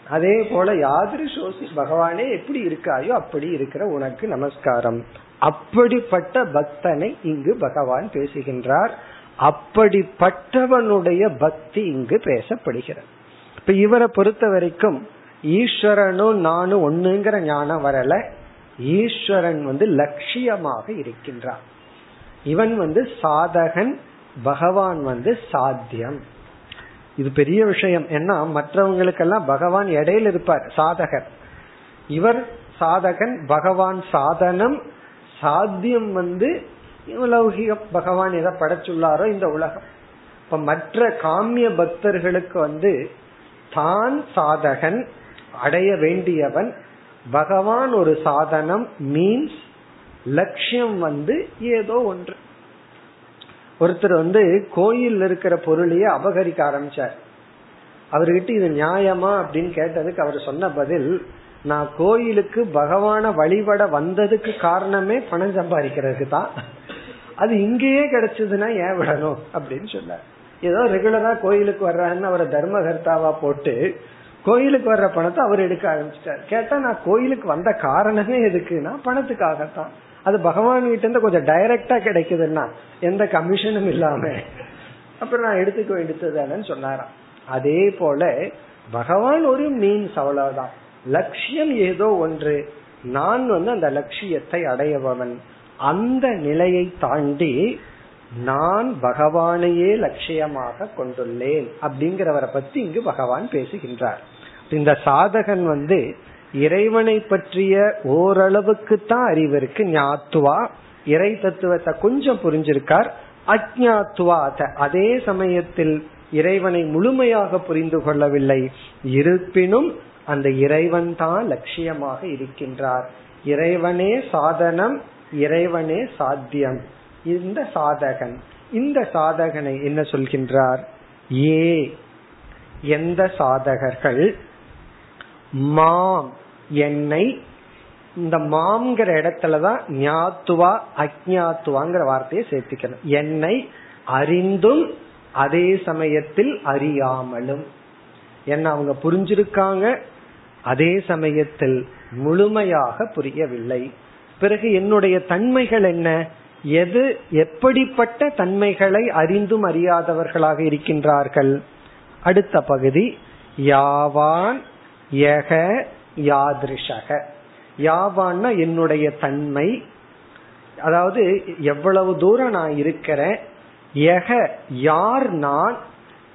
அதே போல யாதிரு சோசி பகவானே எப்படி இருக்காயோ அப்படி இருக்கிற உனக்கு நமஸ்காரம். அப்படிப்பட்ட பக்தனை இங்கு பகவான் பேசுகின்றார். அப்படிப்பட்டவனுடைய பக்தி இங்கு பேசப்படுகிறது. இப்ப இவரை பொறுத்த வரைக்கும் ஈஸ்வரனும் நானும் ஒண்ணுங்கிற ஞானம் வரல. ஈஸ்வரன் வந்து லட்சியமாக இருக்கின்றான். இவன் வந்து சாதகன் பகவான் வந்து சாத்தியம். இது பெரிய விஷயம். ஏன்னா மற்றவங்களுக்கெல்லாம் பகவான் இடையில இருப்பார் சாதகர். இவர் சாதகன் பகவான் சாதனம். சாத்தியம் வந்து லௌகிக பகவான் எதை படைச்சுள்ளாரோ இந்த உலகம். இப்ப மற்ற காமிய பக்தர்களுக்கு வந்து தான் சாதகன் அடைய வேண்டியவன் பகவான் ஒரு சாதனம் மீன்ஸ் லட்சியம் வந்து ஏதோ ஒன்று. ஒருத்தர் வந்து கோயில் இருக்கிற பொருளையே அபகரிக்க ஆரம்பிச்சார். அவர்கிட்ட இது நியாயமா அப்படின்னு கேட்டதுக்கு அவர் சொன்ன பதில் நான் கோயிலுக்கு பகவான வழிபட வந்ததுக்கு காரணமே பணம் சம்பாதிக்கிறதுக்கு தான். அது இங்கேயே கிடைச்சதுன்னா ஏன் விடணும் அப்படின்னு சொன்னார். ஏதோ ரெகுலரா கோயிலுக்கு வர்றாருன்னு அவரை தர்மகர்த்தாவா போட்டு கோயிலுக்கு வர்ற பணத்தை அவர் எடுக்க ஆரம்பிச்சிட்டார். கேட்டா நான் கோயிலுக்கு வந்த காரணமே எதுக்குன்னா பணத்துக்காகத்தான். அது பகவான் கிட்ட இருந்து கொஞ்சம் டைரக்டா கிடைக்குதுன்னா எந்த கமிஷனும் இல்லாம. அப்புறம் நான் எடுத்துக்க வேண்டியதுதானு சொன்னாராம். அதே போல பகவான் ஒரு மீன்ஸ் அவ்வளவுதான் லட்சியம் ஏதோ ஒன்று. நான் வந்து அந்த லட்சியத்தை அடையபவன் அந்த நிலையை தாண்டி நான் பகவானையே லட்சியமாக கொண்டுள்ளேன் அப்படிங்கிறவரை பத்தி இங்கு பகவான் பேசுகின்றார். இந்த சாதகன் வந்து இறைவனை பற்றிய ஓரளவுக்கு தான் அறிவு இருக்கு. ஞாத்துவா இறை தத்துவத்தை கொஞ்சம் புரிஞ்சிருக்கார். அஜாத்துவாத அதே சமயத்தில் இறைவனை முழுமையாக புரிந்து கொள்ளவில்லை. இருப்பினும் அந்த இறைவன் தான் லட்சியமாக இருக்கின்றார். இறைவனே சாதனம் இறைவனே சாத்தியம். இந்த சாதகன் இந்த சாதகனை என்ன சொல்கின்றார்? ஏ எந்த சாதகர்கள் மாம் என்னை இந்த மாம்ங்கிற இடத்துலதான் ஞாத்துவா அஜாத்துவாங்கிற வார்த்தையை சேர்த்துக்கணும். என்னை அறிந்தும் அதே சமயத்தில் அறியாமலும். என்ன அவங்க புரிஞ்சிருக்காங்க? அதே சமயத்தில் முழுமையாக புரியவில்லை. பிறகு என்னுடைய தன்மைகள் என்ன? எது எப்படிப்பட்ட தன்மைகளை அறிந்தும் அறியாதவர்களாக இருக்கின்றார்கள்? அடுத்த பகுதி யாவான் யக யாதிருஷக. யாவான்னா என்னுடைய தன்மை. அதாவது எவ்வளவு தூரம் நான் இருக்கிறேன் யக யார் நான்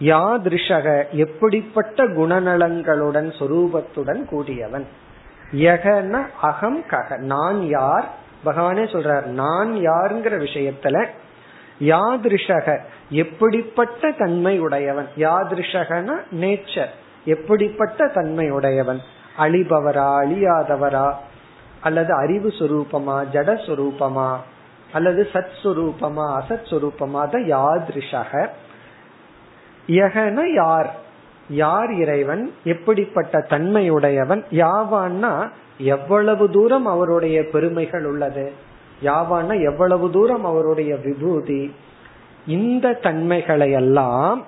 யாதிருஷக எப்படிப்பட்ட குணநலங்களுடன் சொரூபத்துடன் கூடியவன். யகன அகம் கக. நான் யார்? பகவானே சொல்றார் நான் யாருங்கிற விஷயத்துல யாதிருஷக எப்படிப்பட்ட தன்மை உடையவன்? யாதிருஷகன நேச்சர். எப்படிப்பட்ட தன்மை உடையவன் அழிபவரா அழியாதவரா? அல்லது அறிவு சுரூபமா ஜட சுரூபமா? அல்லது சத் சுரூபமா அசத் சுரூபமா? த யாதிருஷக. யகன யார்? யார் இறைவன்? எப்படிப்பட்ட தன்மையுடையவன்? யாவான்னா எவ்வளவு தூரம் அவருடைய பெருமைகள் உள்ளது? யாவான்னா எவ்வளவு தூரம் அவருடைய விபூதி? இந்த தன்மைகளை எல்லாம்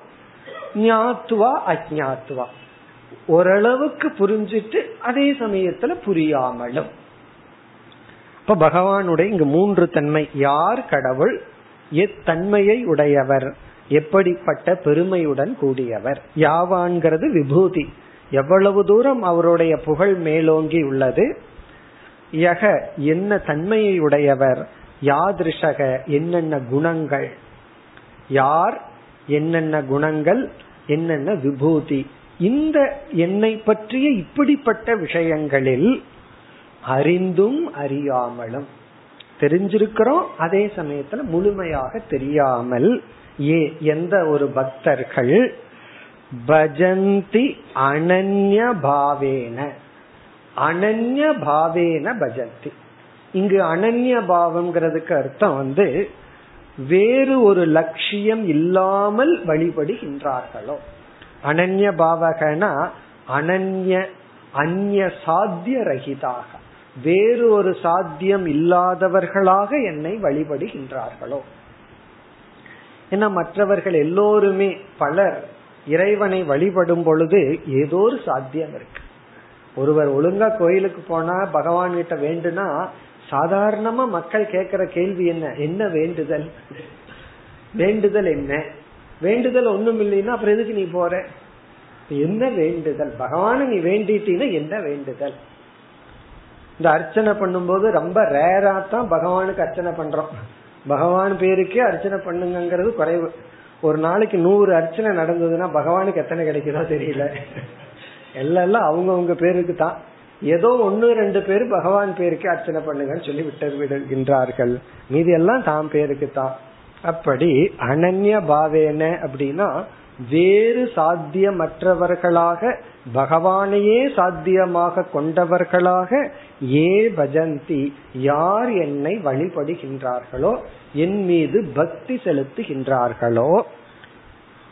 ஞாத்துவா அஜாத்துவா ஓரளவுக்கு புரிஞ்சிட்டு அதே சமயத்துல புரியாமலும். இப்ப பகவானுடைய இங்கு மூன்று தன்மை. யார் கடவுள்? எத்தன்மையை உடையவர். எப்படிப்பட்ட பெருமையுடன் கூடியவர். யாவான்கிறது விபூதி. எவ்வளவு தூரம் அவருடைய புகழ் மேலோங்கி உள்ளது? யக என்ன தன்மையை உடையவர்? யாதிருஷக என்னென்ன குணங்கள்? யார்? என்னென்ன குணங்கள்? என்னென்ன விபூதி? இந்த என்னை பற்றிய இப்படிப்பட்ட விஷயங்களில் அறிந்தும் அறியாமலும். தெரிஞ்சிருக்கிறோம் அதே சமயத்துல முழுமையாக தெரியாமல் ஏ எந்த ஒரு பக்தர்கள் பஜந்தி அனன்ய பாவேன. அனன்ய பாவேன பஜந்தி. இங்கு அனன்ய பாவம்ங்கிறதுக்கு அர்த்தம் வந்து வேறு ஒரு லட்சியம் இல்லாமல் வழிபடுகின்றார்களோ. அனன்ய பாவகனா அனன்ய அந்நிய சாத்திய ரகிதாக வேறு ஒரு சாத்தியம் இல்லாதவர்களாக என்னை வழிபடுகின்றார்களோ. ஏன்னா மற்றவர்கள் எல்லோருமே பலர் இறைவனை வழிபடும் பொழுது ஏதோ ஒரு சாத்தியம் இருக்கு. ஒருவர் ஒழுங்கா கோயிலுக்கு போனா பகவான் கிட்ட வேண்டுனா சாதாரணமா மக்கள் கேட்கிற கேள்வி என்ன? என்ன வேண்டுதல்? வேண்டுதல் என்ன? வேண்டுதல் ஒண்ணும் இல்லைன்னா அப்புறம் எதுக்கு நீ போற? என்ன வேண்டுதல்? பகவான நீ வேண்டிட்டீன்னா என்ன வேண்டுதல்? இந்த அர்ச்சனை பண்ணும்போது ரொம்ப ரேரா தான் பகவானுக்கு அர்ச்சனை பண்றோம். பகவான் பேருக்கே அர்ச்சனை பண்ணுங்கிறது குறைவு. ஒரு நாளைக்கு நூறு அர்ச்சனை நடந்ததுன்னா பகவானுக்கு எத்தனை கிடைக்குதோ தெரியல. எல்லாம் அவங்கவுங்க பேருக்கு தான். ஏதோ ஒன்னு ரெண்டு பேர் பகவான் பேருக்கு அர்ச்சனை பண்ணுங்கன்னு சொல்லி விட்டு விடுகின்றார்கள். மீதி எல்லாம் தாம் பேருக்கு தான். அப்படி அனன்ய பாவேன அப்படின்னா வேறு சாத்தியமற்றவர்களாக பகவானையே சாத்தியமாக கொண்டவர்களாக ஏ பஜந்தி யார் என்னை வழிபடுகின்றார்களோ என் மீது பக்தி செலுத்துகின்றார்களோ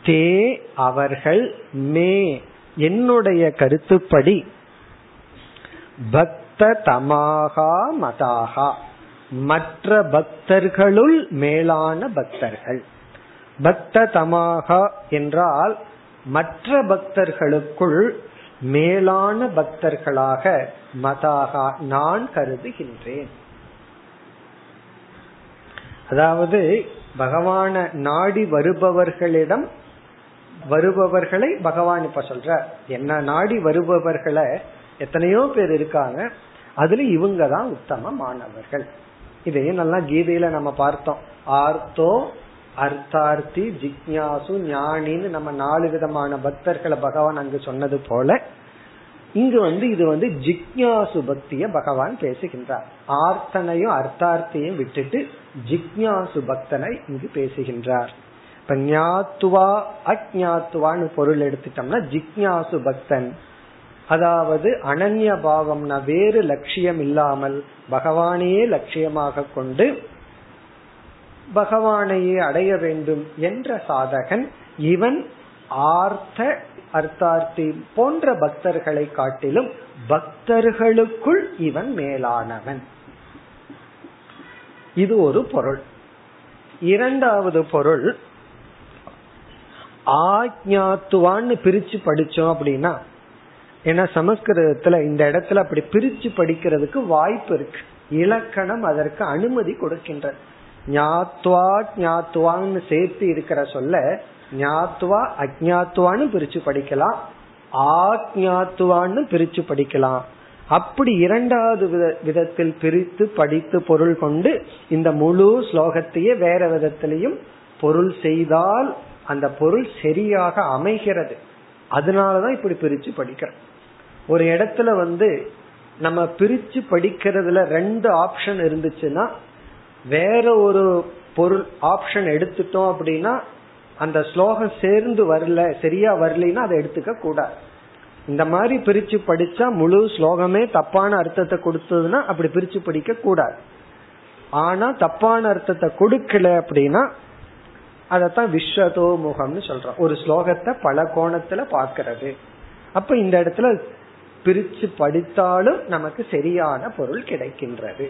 தே அவர்கள் மே. என்னுடைய கருத்துப்படி பக்த தமாகா மதாகா. மற்ற பக்தர்களுள் மேலான பக்தர்கள். பக்த தமாகா என்றால் மற்ற பக்தர்களுக்குள் மேலான பக்தர்களாக மதாகா நான் கருதுகின்றேன். அதாவது பகவான நாடி வருபவர்களிடம் வருபவர்களை பகவான் இப்ப சொல்ற. என்ன நாடி வருபவர்களை எத்தனையோ பேர் இருக்காங்க. அதுல இவங்க தான் உத்தமமானவர்கள். இதையும் நல்லா கீதையில நம்ம பார்த்தோம். ஆர்த்தோ அர்த்தார்த்தி ஜிக்யாசு ஞானின்னு நம்ம நாலு விதமான பக்தர்களை பகவான் அங்கு சொன்னது போல இங்கு வந்து இது வந்து ஜிக்யாசு பக்திய பகவான் பேசுகின்றார். ஆர்த்தனையும் அர்த்தார்த்தையும் விட்டுட்டு ஜிக்யாசு பக்தனை இங்கு பேசுகின்றார். இப்ப ஞாத்துவா அஜாத்துவான்னு பொருள் எடுத்துட்டோம்னா ஜிக்யாசு பக்தன். அதாவது அனன்ய பாவம்னா வேறு லட்சியம் இல்லாமல் பகவானையே லட்சியமாக கொண்டு பகவானையே அடைய வேண்டும் என்ற சாதகன் இவன் ஆர்த்த அர்த்தார்த்தி போன்ற பக்தர்களை காட்டிலும் பக்தர்களுக்குள் இவன் மேலானவன். இது ஒரு பொருள். இரண்டாவது பொருள் ஆக்ஞாத்துவான்னு பிரிச்சு படிச்சோம் அப்படின்னா ஏன்னா சமஸ்கிருதத்துல இந்த இடத்துல அப்படி பிரிச்சு படிக்கிறதுக்கு வாய்ப்பு இருக்கு. இலக்கணம் அதற்கு அனுமதி கொடுக்கின்றது. ஞாத்வா ஞாத்துவான்னு சேர்த்து இருக்கிற சொல்ல ஞாத்துவா அஜாத்வான்னு பிரிச்சு படிக்கலாம். ஆக்ஞாத்துவான்னு பிரிச்சு படிக்கலாம். அப்படி இரண்டாவது விதத்தில் பிரித்து படித்து பொருள் கொண்டு இந்த முழு ஸ்லோகத்தையே வேற விதத்திலையும் பொருள் செய்தால் அந்த பொருள் சரியாக அமைகிறது. அதனாலதான் இப்படி பிரிச்சு படிக்கிறோம். ஒரு இடத்துல வந்து நம்ம பிரிச்சு படிக்கிறதுல ரெண்டு ஆப்ஷன் இருந்துச்சுன்னா வேற ஒரு பொருள் ஆப்ஷன் எடுத்துட்டோம் அப்படின்னா அந்த ஸ்லோகம் சேர்ந்து வரல சரியா வரலைன்னா அதை எடுத்துக்க கூடாது. இந்த மாதிரி பிரிச்சு படிச்சா முழு ஸ்லோகமே தப்பான அர்த்தத்தை கொடுத்ததுன்னா அப்படி பிரிச்சு படிக்க கூடாது. ஆனா தப்பான அர்த்தத்தை கொடுக்கல அப்படின்னா அதத்தான் விஸ்வதோ முகம்னு சொல்றோம். ஒரு ஸ்லோகத்தை பல கோணத்துல பாக்கிறது அப்ப இந்த இடத்துல பிரிச்சு படித்தாலும் நமக்கு சரியான பொருள் கிடைக்கின்றது.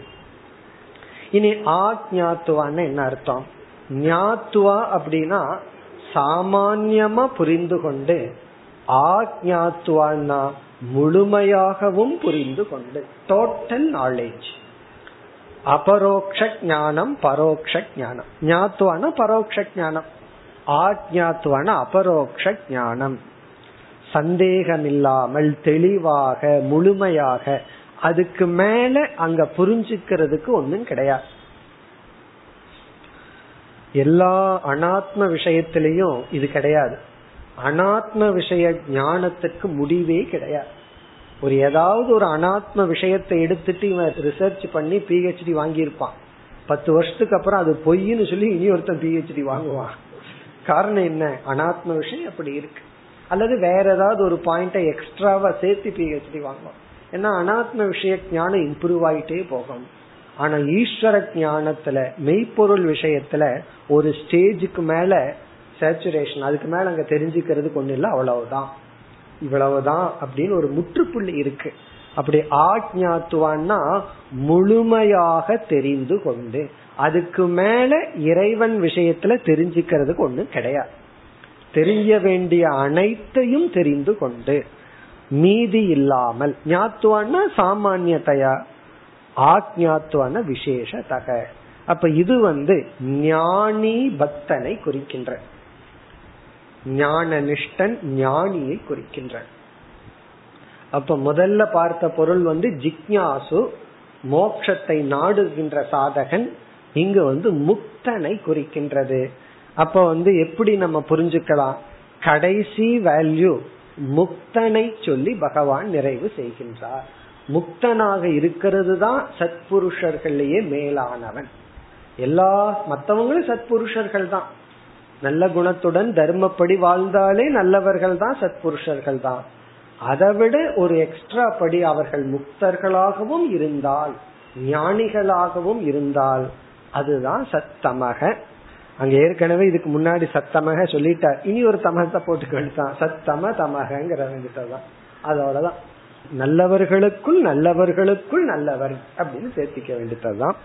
இனி ஆக்ஞாத்துவான்னு என்ன அர்த்தம்? ஞாத்துவா அப்படின்னா சாமான்யமா புரிந்து கொண்டு ஆக்ஞாத்துவான்னா முழுமையாகவும் புரிந்து கொண்டு. டோட்டல் நாலேஜ் அபரோக்ஷ ஞானம் பரோக்ஷ ஞானம். ஞாத்துவான பரோக்ஷ ஞானம். ஆக்ஞாத்துவான அபரோக்ஷ ஞானம். சந்தேகம் இல்லாமல் தெளிவாக முழுமையாக அதுக்கு மேல அங்க புரிஞ்சுக்கிறதுக்கு ஒன்றும் கிடையாது. எல்லா அனாத்ம விஷயத்திலையும் இது கிடையாது. அனாத்ம விஷய ஞானத்துக்கு முடிவே கிடையாது. ஒரு ஏதாவது ஒரு அனாத்ம விஷயத்தை எடுத்துட்டு இவன் ரிசர்ச் பண்ணி பிஹெச்டி வாங்கியிருப்பான். பத்து வருஷத்துக்கு அப்புறம் அது பொய்ன்னு சொல்லி இனி ஒருத்தன் பிஹெச்டி வாங்குவான். காரணம் என்ன? அனாத்ம விஷயம் அப்படி இருக்கு. அல்லது வேற ஏதாவது ஒரு பாயிண்ட எக்ஸ்ட்ராவா சேர்த்து பிஹெச்டி வாங்குவான் ஏன்னா அனாத்ம விஷய ஞானம் இம்ப்ரூவ் ஆயிட்டே போகும். ஆனா ஈஸ்வர ஞானத்துல மெய்ப்பொருள் விஷயத்துல ஒரு ஸ்டேஜுக்கு மேல சேச்சுரேஷன் அதுக்கு மேல அங்க தெரிஞ்சுக்கிறது ஒண்ணு இல்லை அவ்வளவுதான். இவ்வளவுதான் அப்படின்னு ஒரு முற்றுப்புள்ளி இருக்கு. அப்படி ஆக்ஞாத்துவான்னா முழுமையாக தெரிந்து கொண்டு அதுக்கு மேல இறைவன் விஷயத்துல தெரிஞ்சுக்கிறதுக்கு ஒண்ணு கிடையாது. தெரிய வேண்டிய அனைத்தையும் தெரிந்து கொண்டு மீதி இல்லாமல் ஞாத்துவான சாமானியத்தையா? ஆக்ஞாத்துவான விசேஷ தக அப்ப இது வந்து ஞானி பக்தனை குறிக்கின்ற. ஞான நிஷ்டன் ஞானியை குறிக்கின்ற. அப்ப முதல்ல பார்த்த பொருள் வந்து ஜிக்யாசு மோக்ஷத்தை நாடுகின்ற சாதகன் இங்கு வந்து முக்தனை குறிக்கின்றது. அப்ப வந்து எப்படி நம்ம புரிஞ்சுக்கலாம்? கடைசி வேல்யூ முக்தனை சொல்லி பகவான் நிறைவு செய்கின்றார். முக்தனாக இருக்கிறது தான் சத்புருஷர்களையே மேலானவன். எல்லா மற்றவங்களும் சத்புருஷர்கள் தான். நல்ல குணத்துடன் தர்மப்படி வாழ்ந்தாலே நல்லவர்கள் தான் சத்புருஷர்கள் தான். அதை விட ஒரு எக்ஸ்ட்ரா படி அவர்கள் முக்தர்களாகவும் இருந்தால் ஞானிகளாகவும் இருந்தால் அதுதான் சத்தமக. அங்க ஏற்கனவே இதுக்கு முன்னாடி சத்தமக சொல்லிட்டார். இனி ஒரு தமகத்தை போட்டு வேண்டியதான் சத்தம தமகங்கிற தான் அதோடதான். நல்லவர்களுக்குள் நல்லவர்களுக்குள் நல்லவர் அப்படின்னு சேர்த்திக்க வேண்டியதுதான்.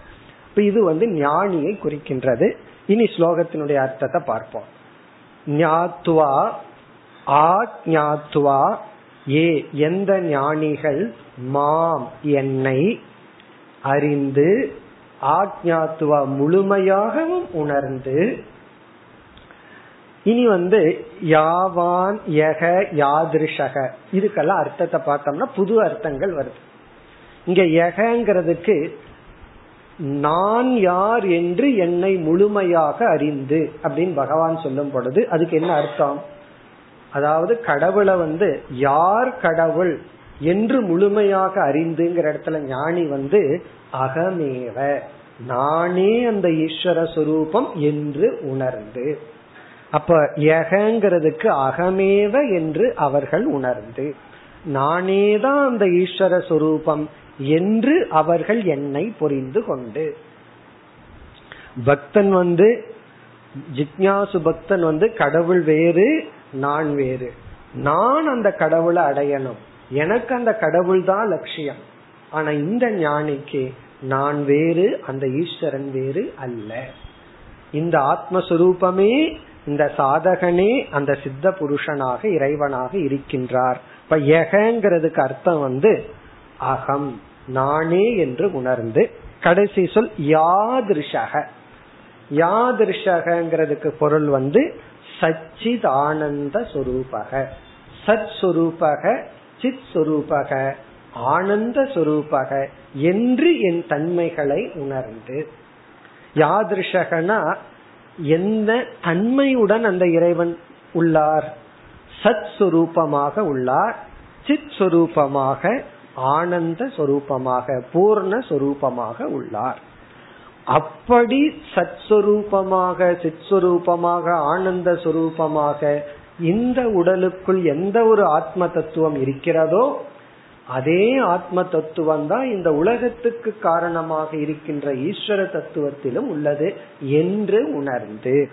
இப்ப இது வந்து ஞானியை குறிக்கின்றது. இனி ஸ்லோகத்தினுடைய அர்த்தத்தை பார்ப்போம். ஞாத்துவா ஆ ஞாத்துவா ஏ எந்த ஞானிகள் மாம் என்னை அறிந்து ஆக்ஞாத்துவா முழுமையாகவும் உணர்ந்து இனி வந்து யாவான் யக யாதிருஷக. இதுக்கெல்லாம் அர்த்தத்தை பார்த்தோம்னா புது அர்த்தங்கள் வருது. இங்க யகங்கிறதுக்கு நான் யார் என்று என்னை முழுமையாக அறிந்து அப்படின்னு பகவான் சொல்லும் பொழுது அதுக்கு என்ன அர்த்தம்? அதாவது கடவுளை வந்து யார் கடவுள் என்று முழுமையாக அறிந்துங்கிற இடத்துல ஞானி வந்து அகமேவ நானே அந்த ஈஸ்வர சுரூபம் என்று உணர்ந்து. அப்ப யகங்கிறதுக்கு அகமேவ என்று அவர்கள் உணர்ந்து. நானேதான் அந்த ஈஸ்வர சுரூபம் என்று அவர்கள் என்னை புரிந்து கொண்டு. பக்தன் வந்து ஜிக்யாசு பக்தன் வந்து கடவுள் வேறு நான் வேறு. நான் அந்த கடவுளை அடையணும். எனக்கு அந்த கடவுள் தான் லட்சியம். ஆனா இந்த ஞானிக்கு நான் வேறு அந்த ஈஸ்வரன் வேறு அல்ல. இந்த ஆத்மஸ்வரூபமே இந்த சாதகனே அந்த சித்த புருஷனாக இறைவனாக இருக்கின்றார். இப்ப எகங்கிறதுக்கு அர்த்தம் வந்து அகம் நானே என்று உணர்ந்து கடைசி சொல் யாதிருஷக. யாதிருஷகங்கிறதுக்கு பொருள் வந்து சச்சிதானந்த சுரூபக. சத் சுரூபக சித் சுரூபக ஆனந்த சுரூபக என்று என் தன்மைகளை உணர்ந்து யாதிருஷகனா எந்த தன்மையுடன் அந்த இறைவன் உள்ளார்? சத் சுரூபமாக உள்ளார் சித் சுரூபமாக ஆனந்த சொரூபமாக பூர்ண சொரூபமாக உள்ளார். அப்படி சத் சுரூபமாக சித் சுரூபமாக ஆனந்த சுரூபமாக இந்த உடலுக்குள் எந்த ஒரு ஆத்ம தத்துவம் இருக்கிறதோ அதே ஆத்ம தத்துவம் தான் இந்த உலகத்துக்கு காரணமாக இருக்கின்ற ஈஸ்வர தத்துவத்திலும் உள்ளது என்று உணர்ந்து.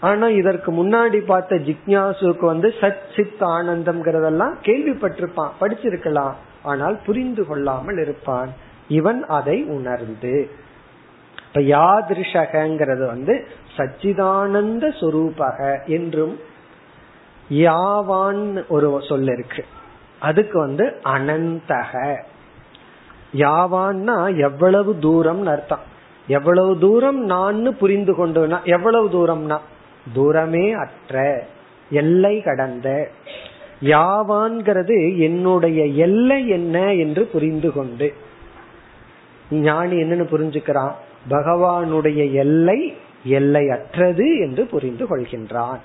ஆனா இதற்கு முன்னாடி பார்த்த ஜிக்யாசுக்கு வந்து சத் சித் ஆனந்தம்ங்கிறதெல்லாம் கேள்விப்பட்டிருப்பான் படிச்சிருக்கலாம். ஆனால் புரிந்து கொள்ளாமல் இருப்பான். இவன் அதை உணர்ந்து. இப்ப யாதிருஷகங்கிறது வந்து சச்சிதானந்த சுரூபக என்றும் யாவான் ஒரு சொல் இருக்கு. அதுக்கு வந்து அனந்தக. யாவான்னா எவ்வளவு தூரம் அர்த்தம். எவ்வளவு தூரம் நான் புரிந்து கொண்டுனா எவ்வளவு தூரம்னா? தூரமே அற்ற எல்லை கடந்த. யாவான்கிறது என்னுடைய எல்லை என்ன என்று புரிந்து கொண்டு. ஞானி என்னன்னு புரிஞ்சுக்கிறான். பகவானுடைய எல்லை எல்லையற்றது என்று புரிந்து கொள்கின்றான்.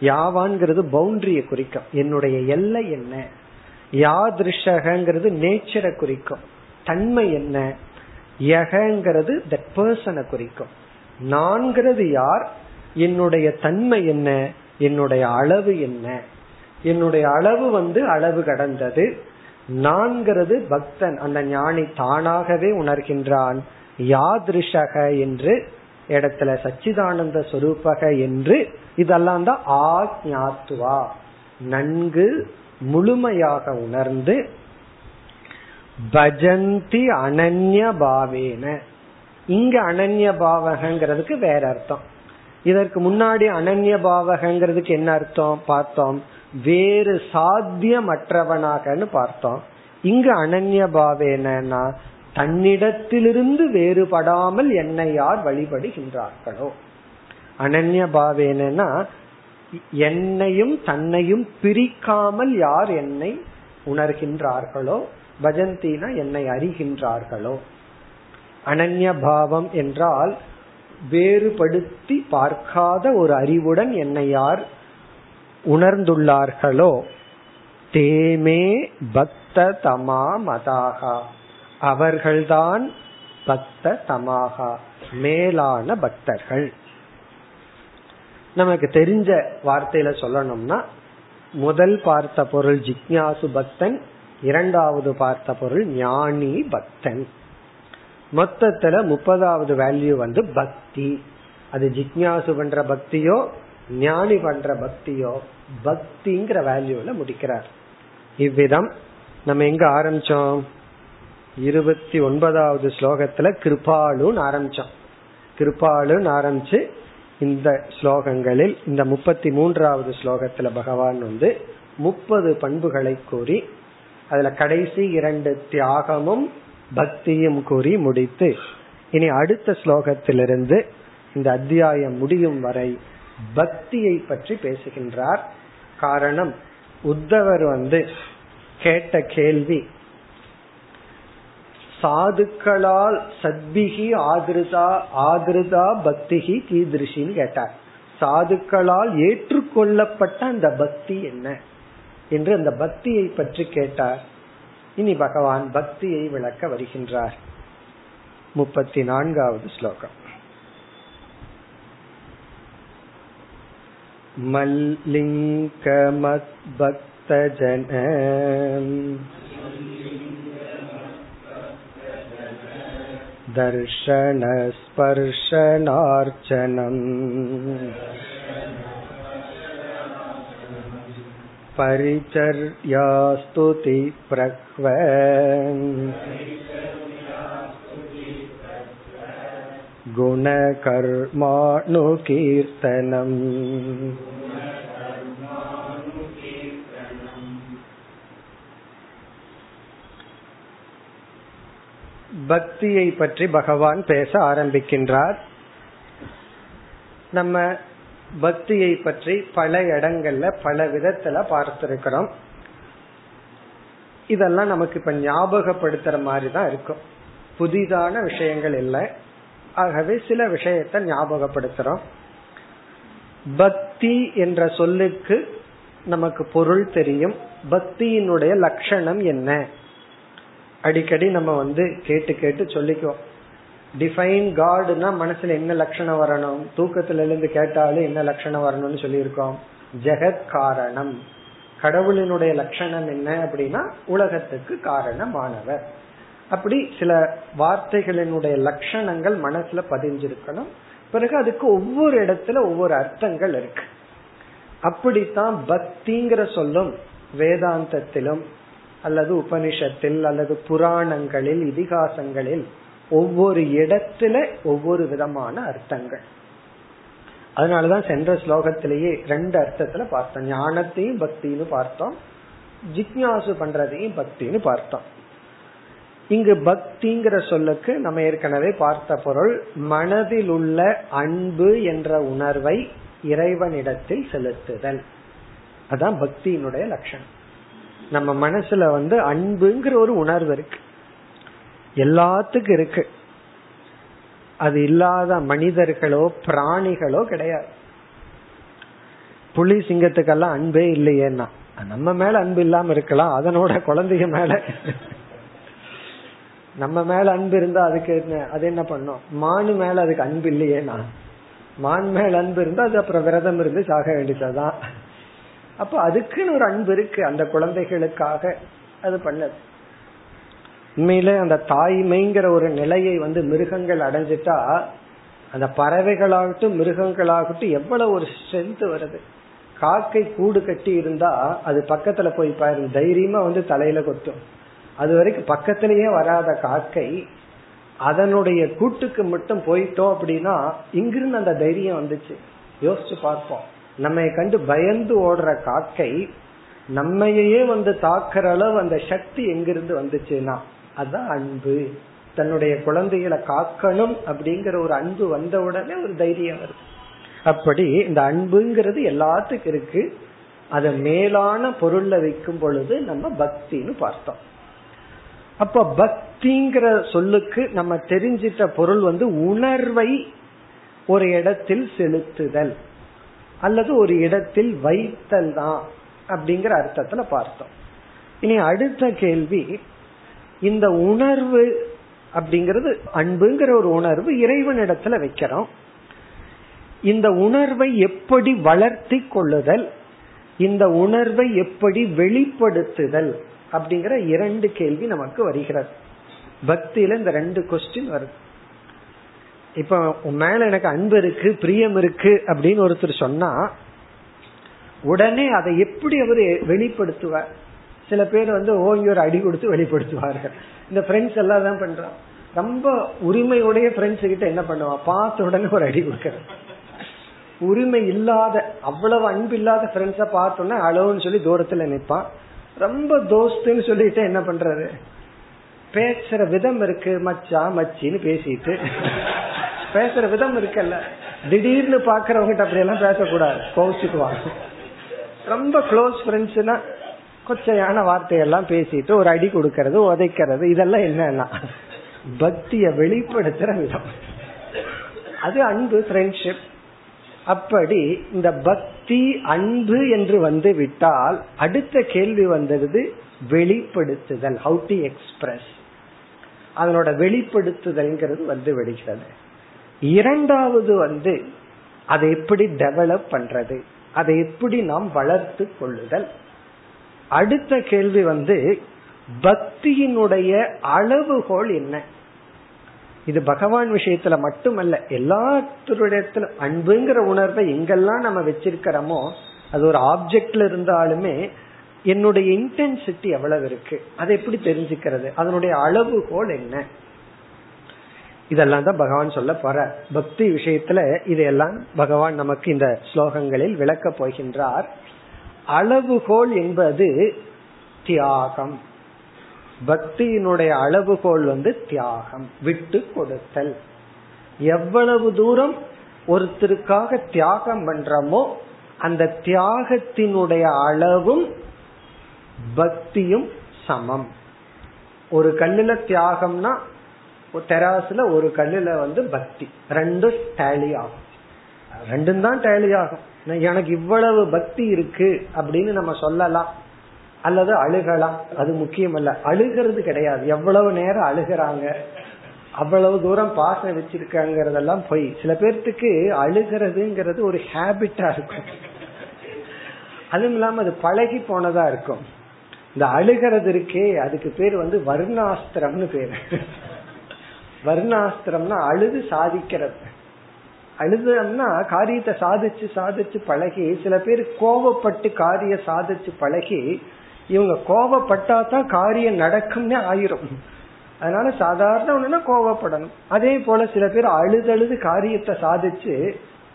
யாவான்கிறது பவுண்டரிய குறிக்கும். என்னுடைய எல்லை என்ன? யாதிருஷகங்கிறது நேச்சரை குறிக்கும். தன்மை என்ன? யகங்கிறது தட் பர்சனை குறிக்கும். நான்கிறது யார்? என்னுடைய தன்மை என்ன? என்னுடைய அளவு என்ன? என்னுடைய அளவு வந்து அளவு கடந்தது. நான்கிறது பக்தன். அந்த ஞானி தானாகவே உணர்கின்றான். யாதிருஷக என்று இடத்துல சச்சிதானந்த சொரூபக என்று இதெல்லாம் தான் ஆக்ஞாத்துவா. நன்கு முழுமையாக உணர்ந்து பஜந்தி அனன்ய பாவேன. இங்க அனன்ய பாவகங்கிறதுக்கு வேற அர்த்தம். இதற்கு முன்னாடி அனன்ய பாவகங்கிறதுக்கு என்ன அர்த்தம்? பார்த்தோம். வேறு சாத்தியமற்றவனாகன்னு பார்த்தோம். இங்கு அனன்ய பாவேனா தன்னிடத்திலிருந்து வேறுபடாமல் என்னை யார் வழிபடுகின்றார்களோ? அனன்ய பாவேனா என்னையும் தன்னையும் பிரிக்காமல் யார் என்னை உணர்கின்றார்களோ? பஜந்தினா என்னை அறிகின்றார்களோ? அனன்ய பாவம் என்றால் வேறுபடுத்தி பார்க்காத ஒரு அறிவுடன் என்னை யார் உணர்ந்துள்ளார்களோ? தேமே பக்த தமா மதாகா அவர்கள்தான் பக்த தமாகா மேலான பக்தர்கள். நமக்கு தெரிஞ்ச வார்த்தையில சொல்லணும்னா முதல் பார்த்த பொருள் ஜிக்யாசு பக்தன் இரண்டாவது பார்த்த பொருள் ஞானி பக்தன். மொத்தத்துல முப்பதாவது வேல்யூ வந்து பக்தி. அது ஜிக்யாசு பண்ற பக்தியோ ஞானி பண்ற பக்தியோ பக்திங்கிற வேல்யூல முடிக்கிறார். இவ்விதம் நம்ம எங்க ஆரம்பிச்சோம்? இருபத்தி ஒன்பதாவது ஸ்லோகத்துல கிருபாலுன்னு ஆரம்பிச்சோம் கிருபாலுன்னு ஆரம்பிச்சு இந்த ஸ்லோகங்களில் இந்த முப்பத்தி மூன்றாவது ஸ்லோகத்துல பகவான் வந்து முப்பது பண்புகளை கூறி அதுல கடைசி இரண்டு தியாகமும் பக்தியும் கூறி முடித்து இனி அடுத்த ஸ்லோகத்திலிருந்து இந்த அத்தியாயம் முடியும் வரை பக்தியை பற்றி பேசுகின்றார். காரணம் உத்தவர் வந்து கேட்ட கேள்வி சாதுக்களால் சத்பிகி ஆதிருதா ஆதிருதா பக்திகி கீதிருஷின்னு கேட்டார். சாதுக்களால் ஏற்றுக்கொள்ளப்பட்ட அந்த பக்தி என்ன? என்று அந்த பக்தியை பற்றி கேட்டார். இனி பகவான் பக்தியை விளக்க வருகின்றார். முப்பத்தி நான்காவது ஸ்லோகம். மல்லிங்கமத்பக்தஜன. दर्शनस्पर्शनार्चनम् परिचर्यास्तुति प्रह्व गुणकर्माणुकीर्तनम् பக்தியை பற்றி பகவான் பேச ஆரம்பிக்கின்றார். நம்ம பக்தியை பற்றி பல இடங்கள்ல பல விதத்துல பார்த்திருக்கிறோம். இதெல்லாம் நமக்கு இப்ப ஞாபகப்படுத்துற மாதிரி தான் இருக்கும். புதிதான விஷயங்கள் இல்லை. ஆகவே சில விஷயத்த ஞாபகப்படுத்துறோம். பக்தி என்ற சொல்லுக்கு நமக்கு பொருள் தெரியும். பக்தியினுடைய லட்சணம் என்ன? அடிக்கடி நம்ம வந்து கேட்டு கேட்டு சொல்லிக்குவோம். டிஃபைன் காட்னா மனசுல என்ன லட்சணம் வரணும்? தூக்கத்துல இருந்து கேட்டாலும் என்ன லட்சணம் வரணும்னு சொல்லியிருக்கோம். ஜெகத் காரணம். கடவுளினுடைய லட்சணம் என்ன அப்படின்னா உலகத்துக்கு காரணமானவர். அப்படி சில வார்த்தைகளினுடைய லட்சணங்கள் மனசுல பதிஞ்சிருக்கணும். பிறகு அதுக்கு ஒவ்வொரு இடத்துல ஒவ்வொரு அர்த்தங்கள் இருக்கு. அப்படித்தான் பக்திங்கிற சொல்லும் வேதாந்தத்திலும் அல்லது உபனிஷத்தில் அல்லது புராணங்களில் இதிகாசங்களில் ஒவ்வொரு இடத்துல ஒவ்வொரு விதமான அர்த்தங்கள். அதனாலதான் சென்ற ஸ்லோகத்திலேயே ரெண்டு அர்த்தத்துல பார்த்தோம். ஞானத்தையும் பக்தின்னு பார்த்தோம். ஜிக்யாசு பண்றதையும் பக்தின்னு பார்த்தோம். இங்கு பக்திங்கிற சொல்லுக்கு நம்ம ஏற்கனவே பார்த்த பொருள் மனதில் உள்ள அன்பு என்ற உணர்வை இறைவனிடத்தில் செலுத்துதல். அதான் பக்தியினுடைய லட்சணம். நம்ம மனசுல வந்து அன்புங்கிற ஒரு உணர்வு இருக்கு. எல்லாத்துக்கும் இருக்கு. அது இல்லாத மனிதர்களோ பிராணிகளோ கிடையாது. புலி சிங்கத்துக்கெல்லாம் அன்பே இல்லையேன்னா நம்ம மேல அன்பு இல்லாம இருக்கலாம் அதனோட குழந்தைங்க மேல. நம்ம மேல அன்பு இருந்தா அதுக்கு என்ன அது என்ன பண்ணும்? மானு மேல அதுக்கு அன்பு இல்லையேனா மான் மேல அன்பு இருந்தா அது அப்புறம் விரதம் இருந்து சாக வேண்டியதுதான். அப்ப அதுக்குன்னு ஒரு அன்பு இருக்கு அந்த குழந்தைகளுக்காக அது பண்ணது. உண்மையில அந்த தாய்மைங்கிற ஒரு நிலையை வந்து மிருகங்கள் அடைஞ்சிட்டா அந்த பறவைகளாகட்டும் மிருகங்களாகட்டும் எவ்வளவு ஒரு ஸ்ட்ரென்த் வருது. காக்கை கூடு கட்டி இருந்தா அது பக்கத்துல போய் பாரு தைரியமா வந்து தலையில கொத்தும் அது வரைக்கும் பக்கத்திலேயே வராத காக்கை அதனுடைய கூட்டுக்கு மட்டும் போயிட்டோம் அப்படின்னா இங்கிருந்து அந்த தைரியம் வந்துச்சு. யோசிச்சு பார்ப்போம். நம்ம கண்டு பயந்து ஓடுற காக்கை நம்மையே வந்து தாக்குற அளவு அந்த சக்தி எங்கிருந்து வந்துச்சுன்னா அதுதான் அன்பு. தன்னுடைய குழந்தைகளை காக்கணும் அப்படிங்கிற ஒரு அன்பு வந்த உடனே ஒரு தைரியம் வருது. அப்படி இந்த அன்புங்கிறது எல்லாத்துக்கும் இருக்கு. அதை மேலான பொருள்ல வைக்கும் பொழுது நம்ம பக்தின்னு பார்த்தோம். அப்ப பக்திங்கிற சொல்லுக்கு நம்ம தெரிஞ்சிட்ட பொருள் வந்து உணர்வை ஒரு இடத்தில் செலுத்துதல். அல்லது ஒரு இடத்தில் வைத்தல் தான் அப்படிங்கிற அர்த்தத்துல பார்த்தோம். இனி அடுத்த கேள்வி இந்த உணர்வு அப்படிங்கிறது அன்புங்கிற ஒரு உணர்வு இறைவனிடத்துல வைக்கிறோம். இந்த உணர்வை எப்படி வளர்த்தி கொள்ளுதல் இந்த உணர்வை எப்படி வெளிப்படுத்துதல் அப்படிங்கிற இரண்டு கேள்வி நமக்கு வருகிறது. பக்தியில இந்த ரெண்டு கொஸ்டின் வருது. இப்ப உன் மேல எனக்கு அன்பு இருக்கு பிரியம் இருக்கு அப்படின்னு ஒருத்தர் சொன்னா உடனே அதை எப்படி அவர் வெளிப்படுத்துவார் சில பேர் வந்து ஓங்கி ஒரு அடி கொடுத்து வெளிப்படுத்துவார்கள் இந்த ஃப்ரெண்ட்ஸ் எல்லாம் தான் பண்றான். ரொம்ப உரிமையுடைய ஃப்ரெண்ட்ஸ் கிட்ட என்ன பண்ணுவான் பார்த்த உடனே ஒரு அடி கொடுக்கறது உரிமை இல்லாத அவ்வளவு அன்பு இல்லாத ஃப்ரெண்ட்ஸ பார்த்தோன்னா அளவுன்னு சொல்லி தூரத்துல நிப்பான் ரொம்ப தோஸ்துன்னு சொல்லிட்டு என்ன பண்றது பேசுற விதம் இருக்கு மச்சா மச்சின்னு பேசிட்டு. பேசுற விதம் இருக்குல்ல. திடீர்னு பாக்குறவங்க அப்படி எல்லாம் பேசக்கூடாது. கோவிச்சுக்குவாங்க. ரொம்ப க்ளோஸ் ஃப்ரெண்ட்ஸ்னா கொச்சையான வார்த்தையெல்லாம் பேசிட்டு ஒரு அடி கொடுக்கறது உதைக்கிறது இதெல்லாம் என்னன்னா பக்திய வெளிப்படுத்துற விதம். அது அன்பு ஃப்ரெண்ட்ஷிப் அப்படி இந்த பக்தி அன்பு என்று வந்து விட்டால் அடுத்த கேள்வி வந்தது வெளிப்படுத்துதல் ஹவு டு எக்ஸ்பிரஸ் அதனோட வெளிப்படுத்துதல்ங்கிறது வந்து விடுகிறது. இரண்டாவது வந்து அதை எப்படி டெவலப் பண்றது? அதை எப்படி நாம் வளர்த்து கொள்ளுதல்? அடுத்த கேள்வி வந்து பக்தியினுடைய அளவுகோல் என்ன? இது பகவான் விஷயத்துல மட்டுமல்ல எல்லாத்துடைய அன்புங்கிற உணர்வை எங்கெல்லாம் நம்ம வச்சிருக்கிறோமோ அது ஒரு ஆப்ஜெக்ட்ல இருந்தாலுமே என்னுடைய இன்டென்சிட்டி எவ்வளவு இருக்கு? அதை எப்படி தெரிஞ்சுக்கிறது? அதனுடைய அளவுகோல் என்ன? இதெல்லாம் தான் பகவான் சொல்ல போற. பக்தி விஷயத்துல இதையெல்லாம் பகவான் நமக்கு இந்த ஸ்லோகங்களில் விளக்க போகின்றார். அளவுகோல் என்பது தியாகம். பக்தியினுடைய அளவுகோல் வந்து தியாகம் விட்டு கொடுத்தல். எவ்வளவு தூரம் ஒருத்தருக்காக தியாகம் பண்றோமோ அந்த தியாகத்தினுடைய அளவும் பக்தியும் சமம். ஒரு கல்லுல தியாகம்னா தெராசுல ஒரு கல்லுல வந்து பக்தி. ரெண்டும் டேலி ஆகும். ரெண்டும் தான் டேலி ஆகும். எனக்கு இவ்வளவு பக்தி இருக்கு அப்படின்னு நம்ம சொல்லலாம். அல்லது அழுகலாம். அது முக்கியம் அல்ல அழுகிறது கிடையாது. எவ்வளவு நேரம் அழுகிறாங்க அவ்வளவு தூரம் பாசம் வச்சிருக்காங்கிறதெல்லாம் போய். சில பேர்த்துக்கு அழுகிறதுங்கிறது ஒரு ஹேபிட்டா இருக்கும். அதுவும் இல்லாம அது பழகி போனதா இருக்கும். இந்த அழுகிறது இருக்கே அதுக்கு பேர் வந்து வருணாஸ்திரம்னு பேரு. வர்ணாஸ்திரம்னா அழுது சாதிக்கிறது. அழுதம்னா காரியத்தை சாதிச்சு சாதிச்சு பழகி சில பேர் கோவப்பட்டு காரிய சாதிச்சு பழகி இவங்க கோவப்பட்டா தான் காரியம் நடக்கும்னே ஆயிரும். அதனால சாதாரண ஒண்ணுன்னா கோவப்படணும். அதே போல சில பேர் அழுதழுது காரியத்தை சாதிச்சு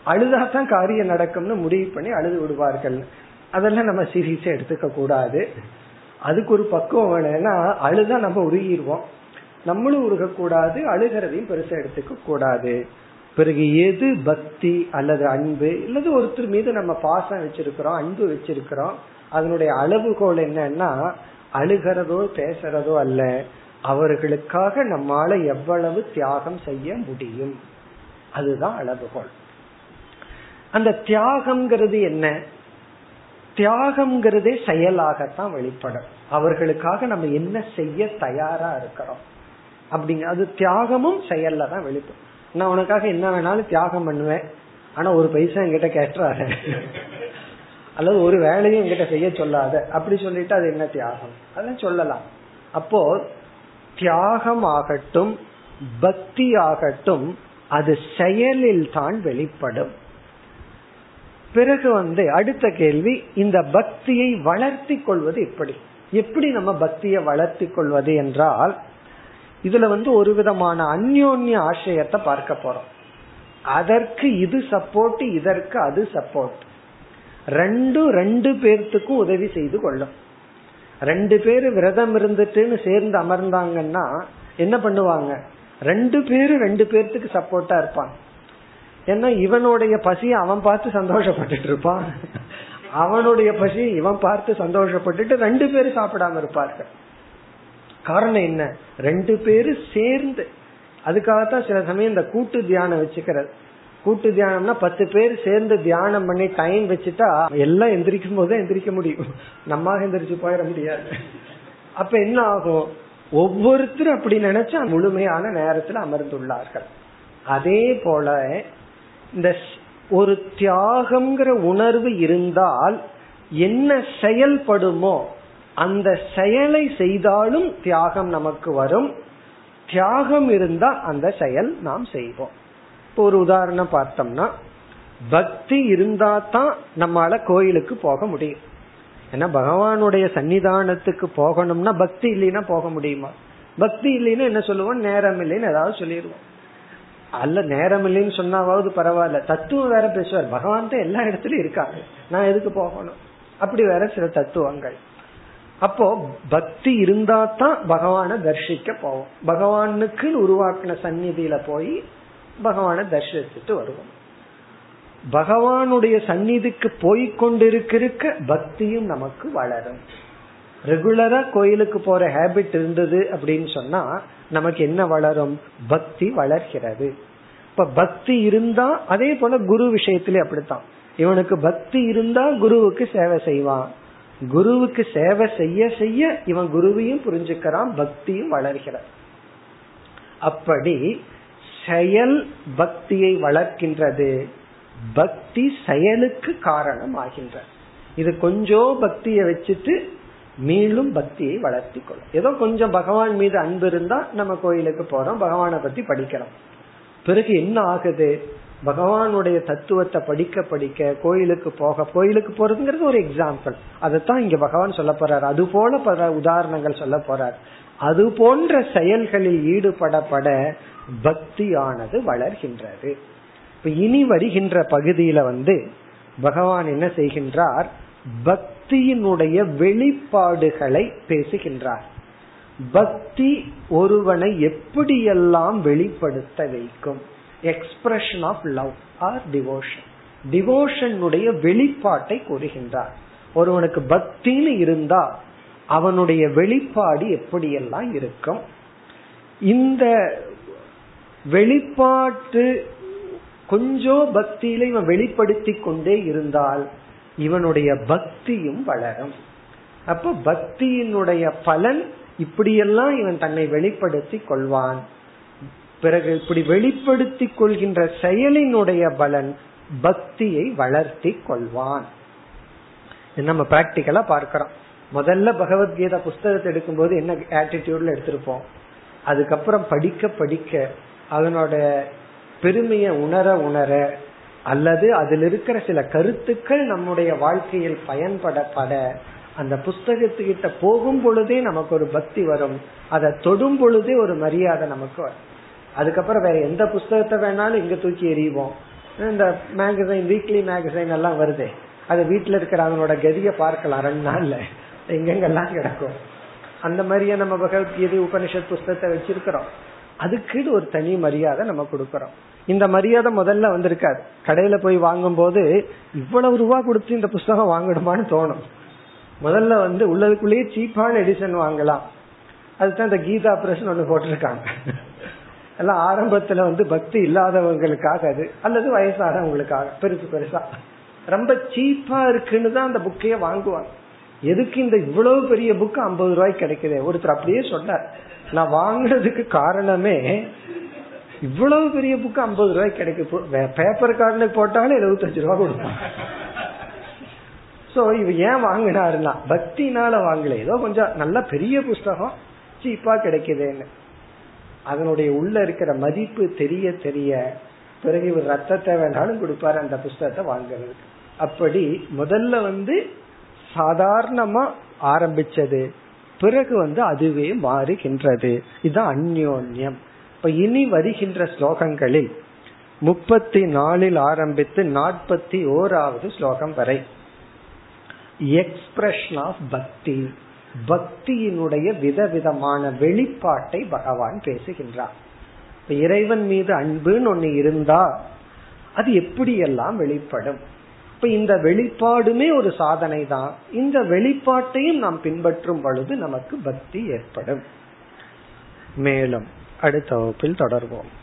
அழுதாதான் காரியம் நடக்கும்னு முடிவு பண்ணி அழுது விடுவார்கள். அதெல்லாம் நம்ம சீரியஸா எடுத்துக்க கூடாது. அதுக்கு ஒரு பக்குவம் வேணும்னா அழுதா நம்ம உருகிடுவோம் நம்மளும் உருகக்கூடாது அழுகிறதையும் பெருசா எடுத்துக்க கூடாது பிறகு எது பக்தி அல்லது அன்பு இல்லது ஒருத்தர் மீது நம்ம பாசம் வச்சிருக்கிறோம் அன்பு வச்சிருக்கிறோம் அதனுடைய அளவுகோல் என்னன்னா அழுகிறதோ பேசுறதோ அல்ல அவர்களுக்காக நம்மால எவ்வளவு தியாகம் செய்ய முடியும். அதுதான் அளவுகோல். அந்த தியாகம்ங்கிறது என்ன? தியாகம்ங்கிறதே செயலாகத்தான் வெளிப்படும். அவர்களுக்காக நம்ம என்ன செய்ய தயாரா இருக்கிறோம்? அப்படிங்க. அது தியாகமும் செயல்ல தான் வெளிப்படும் நான் உனக்காக என்ன வேணாலும் தியாகம் பண்ணுவேன். ஆனா ஒரு பைசா என்கிட்ட கேட்டுறாரு அல்லது ஒரு வேலையும் என்கிட்ட செய்ய சொல்லாத. அப்படி சொல்லிட்டு அது என்ன தியாகம்? அதெல்லாம் சொல்லலாம். அப்போ தியாகம் ஆகட்டும் பக்தி ஆகட்டும் அது செயலில் தான் வெளிப்படும். பிறகு வந்து அடுத்த கேள்வி இந்த பக்தியை வளர்த்தி கொள்வது எப்படி? எப்படி நம்ம பக்தியை வளர்த்தி கொள்வது என்றால் இதுல வந்து ஒரு விதமான அந்யோன்ய ஆசயத்தை பார்க்க போறோம். அதற்கு இது சப்போர்ட் இதற்கு அது சப்போர்ட் ரெண்டும் ரெண்டு பேர்த்துக்கும் உதவி செய்து கொள்ளும். ரெண்டு பேரு விரதம் இருந்துட்டுன்னு சேர்ந்து அமர்ந்தாங்கன்னா என்ன பண்ணுவாங்க? ரெண்டு பேரும் ரெண்டு பேர்த்துக்கு சப்போர்ட்டா இருப்பாங்க. ஏன்னா இவனுடைய பசியை அவன் பார்த்து சந்தோஷப்பட்டுட்டு இருப்பான். அவனுடைய பசி இவன் பார்த்து சந்தோஷப்பட்டுட்டு ரெண்டு பேரும் சாப்பிடாம இருப்பார்கள். காரணம் என்ன? ரெண்டு பேரும் சேர்ந்து. அதுக்காகத்தான் சில சமயம் இந்த கூட்டு தியானம் வச்சுக்கிறது. கூட்டு தியானம்னா பத்து பேர் சேர்ந்து தியானம் பண்ணி டைம் வச்சுட்டா எல்லாம் எந்திரிக்கும் போது எந்திரிக்க முடியும். நம்ம எந்திரிச்சு போயிட முடியாது. அப்ப என்ன ஆகும்? ஒவ்வொருத்தரும் அப்படி நினைச்சா முழுமையான நேரத்தில் அமர்ந்துள்ளார்கள். அதே போல இந்த ஒரு தியாகம்ங்கிற உணர்வு இருந்தால் என்ன செயல்படுமோ அந்த செயலை செய்தாலும் தியாகம் நமக்கு வரும். தியாகம் இருந்தா அந்த செயல் நாம் செய்வோம். இப்போ ஒரு உதாரணம் பார்த்தோம்னா பக்தி இருந்தா தான் நம்மளால கோயிலுக்கு போக முடியும். ஏன்னா பகவானுடைய சன்னிதானத்துக்கு போகணும்னா பக்தி இல்லைன்னா போக முடியுமா? பக்தி இல்லைன்னா என்ன சொல்லுவோம்? நேரம் இல்லைன்னு ஏதாவது சொல்லிடுவோம். அல்ல நேரம் இல்லைன்னு சொன்னாவது பரவாயில்ல. தத்துவம் வேற பேசுவார். பகவான் தான் எல்லா இடத்துலயும் இருக்காரு. நான் எதுக்கு போகணும்? அப்படி வேற சில தத்துவங்கள். அப்போ பக்தி இருந்தா தான் பகவான தர்ஷிக்க போவோம். பகவானுக்கு உருவாக்கின சந்நிதியில போய் பகவான தர்ஷிச்சுட்டு வருவோம். பகவானுடைய சந்நிதிக்கு போய்கொண்டிருக்க பக்தியும் நமக்கு வளரும். ரெகுலரா கோயிலுக்கு போற ஹேபிட் இருந்தது அப்படின்னு சொன்னா நமக்கு என்ன வளரும்? பக்தி வளர்கிறது. இப்ப பக்தி இருந்தா அதே போல குரு விஷயத்திலே அப்படித்தான். இவனுக்கு பக்தி இருந்தா குருவுக்கு சேவை செய்வான். குருவுக்கு சேவை செய்ய செய்ய இவன் குருவையும் புரிஞ்சுக்கிறான் பக்தியும் வளர்கிறான். அப்படி செயல் பக்தியை வளர்க்கின்றது. பக்தி செயலுக்கு காரணம் ஆகின்ற இது கொஞ்சம் பக்தியை வச்சுட்டு மீளும் பக்தியை வளர்த்தி கொள்ளும். ஏதோ கொஞ்சம் பகவான் மீது அன்பு இருந்தா நம்ம கோயிலுக்கு போறோம் பகவானை பத்தி படிக்கிறோம் பிறகு என்ன ஆகுது? பகவானுடைய தத்துவத்தை படிக்க படிக்க கோயிலுக்கு போக கோயிலுக்கு போறதுங்கிறது ஒரு எக்ஸாம்பிள் அதைத்தான் இங்க பகவான் சொல்ல போறார். அது போல பல உதாரணங்கள் சொல்ல போறார். அது போன்ற செயல்களில் ஈடுபடப்பட பக்தியானது வளர்கின்றது. இப்ப இனி வருகின்ற பகுதியில வந்து பகவான் என்ன செய்கின்றார்? பக்தியினுடைய வெளிப்பாடுகளை பேசுகின்றார். பக்தி ஒருவனை எப்படியெல்லாம் வெளிப்படுத்த வைக்கும்? Expression of love or devotion டிவோஷனுடைய வெளிப்பாட்டை கூறுகின்றார். ஒருவனுக்கு பக்தின்னு இருந்தா அவனுடைய வெளிப்பாடு எப்படியெல்லாம் இருக்கும்? இந்த வெளிப்பாட்டு கொஞ்சம் பக்தியில இவன் வெளிப்படுத்தி கொண்டே இருந்தால் இவனுடைய பக்தியும் வளரும். அப்ப பக்தியினுடைய பலன் இப்படியெல்லாம் இவன் தன்னை வெளிப்படுத்தி கொள்வான். பிறகு இப்படி வெளிப்படுத்தி கொள்கின்ற செயலினுடைய பலன் பக்தியை வளர்த்தி கொள்வான். நம்ம பிராக்டிக்கலா பார்க்கிறோம். முதல்ல பகவத்கீதா புஸ்தகத்தை எடுக்கும்போது என்ன ஆட்டிடியூட்ல எடுத்திருப்போம்? அதுக்கப்புறம் படிக்க படிக்க அதனோட பெருமையை உணர உணர அல்லது அதில் இருக்கிற சில கருத்துக்கள் நம்முடைய வாழ்க்கையில் பயன்படப்பட அந்த புஸ்தகத்துக்கிட்ட போகும் பொழுதே நமக்கு ஒரு பக்தி வரும். அதை தொடும் பொழுதே ஒரு மரியாதை நமக்கு வரும். அதுக்கப்புறம் வேற எந்த புஸ்தகத்தை வேணாலும் இங்க தூக்கி எறிவோம். இந்த மேகசைன் வீக்லி மேகசைன் எல்லாம் வருதே. அது வீட்டுல இருக்கிற அவனோட கதிய பார்க்கலாம் ரெண்டு நாள்ல. எங்கெங்கெல்லாம் கிடக்கும். அந்த மாதிரியே நம்ம பகவத்கீதை உபனிஷத் புஸ்தகத்தை வச்சிருக்கிறோம். அதுக்கு ஒரு தனி மரியாதை நம்ம கொடுக்கறோம். இந்த மரியாதை முதல்ல வந்திருக்காது கடையில போய் வாங்கும் போது இவ்வளவு ரூபா கொடுத்து இந்த புஸ்தகம் வாங்கணுமான்னு தோணும். முதல்ல வந்து உள்ளதுக்குள்ளேயே சீப்பான எடிஷன் வாங்கலாம். அதுதான் இந்த கீதா பிரஸ் ஒண்ணு போட்டிருக்காங்க. எல்லாம் ஆரம்பத்துல வந்து பக்தி இல்லாதவங்களுக்காக அது அல்லது வயசானவங்களுக்காக பெருசு பெருசா. ரொம்ப சீப்பா இருக்குன்னு தான் அந்த புக்கையே வாங்குவாங்க. எதுக்கு இந்த இவ்வளவு பெரிய புக்கு ஐம்பது ரூபாய்க்கு கிடைக்குது? ஒருத்தர் அப்படியே சொன்னார். நான் வாங்குறதுக்கு காரணமே இவ்வளவு பெரிய புக்கு ஐம்பது ரூபாய்க்கு கிடைக்கும் பேப்பர் கார்டுல போட்டாலும் எழுபத்தஞ்சு ரூபா கொடுப்பான். சோ இவ ஏன் வாங்கினாருன்னா பக்தினால வாங்கல. ஏதோ கொஞ்சம் நல்ல பெரிய புஸ்தகம் சீப்பா கிடைக்குதுன்னு. அதனுடைய உள்ள இருக்கிற மதிப்பு தெரிய தெரிய பிறகு இவர் ரத்தத்தை வேணாலும் கொடுப்பாரு அந்த புஸ்தகத்தை வாங்குறதுக்கு. அப்படி முதல்ல வந்து சாதாரணமா ஆரம்பிச்சது. பிறகு வந்து அதுவே மாறுகின்றது. இதுதான் அந்யோன்யம். இப்ப இனி வருகின்ற ஸ்லோகங்களில் முப்பத்தி நாலில் ஆரம்பித்து நாற்பத்தி ஓராவது ஸ்லோகம் வரை. எக்ஸ்பிரஷன் ஆஃப் பக்தி பக்தியினுடைய விதவிதமான வெளிப்பாட்டை பகவான் பேசுகின்றார். இறைவன் மீது அன்புன்னு ஒண்ணு இருந்தா அது எப்படியெல்லாம் வெளிப்படும்? இப்ப இந்த வெளிப்பாடுமே ஒரு சாதனை தான் இந்த வெளிப்பாட்டையும் நாம் பின்பற்றும் பொழுது நமக்கு பக்தி ஏற்படும். மேலும் அடுத்த வகுப்பில் தொடர்வோம்.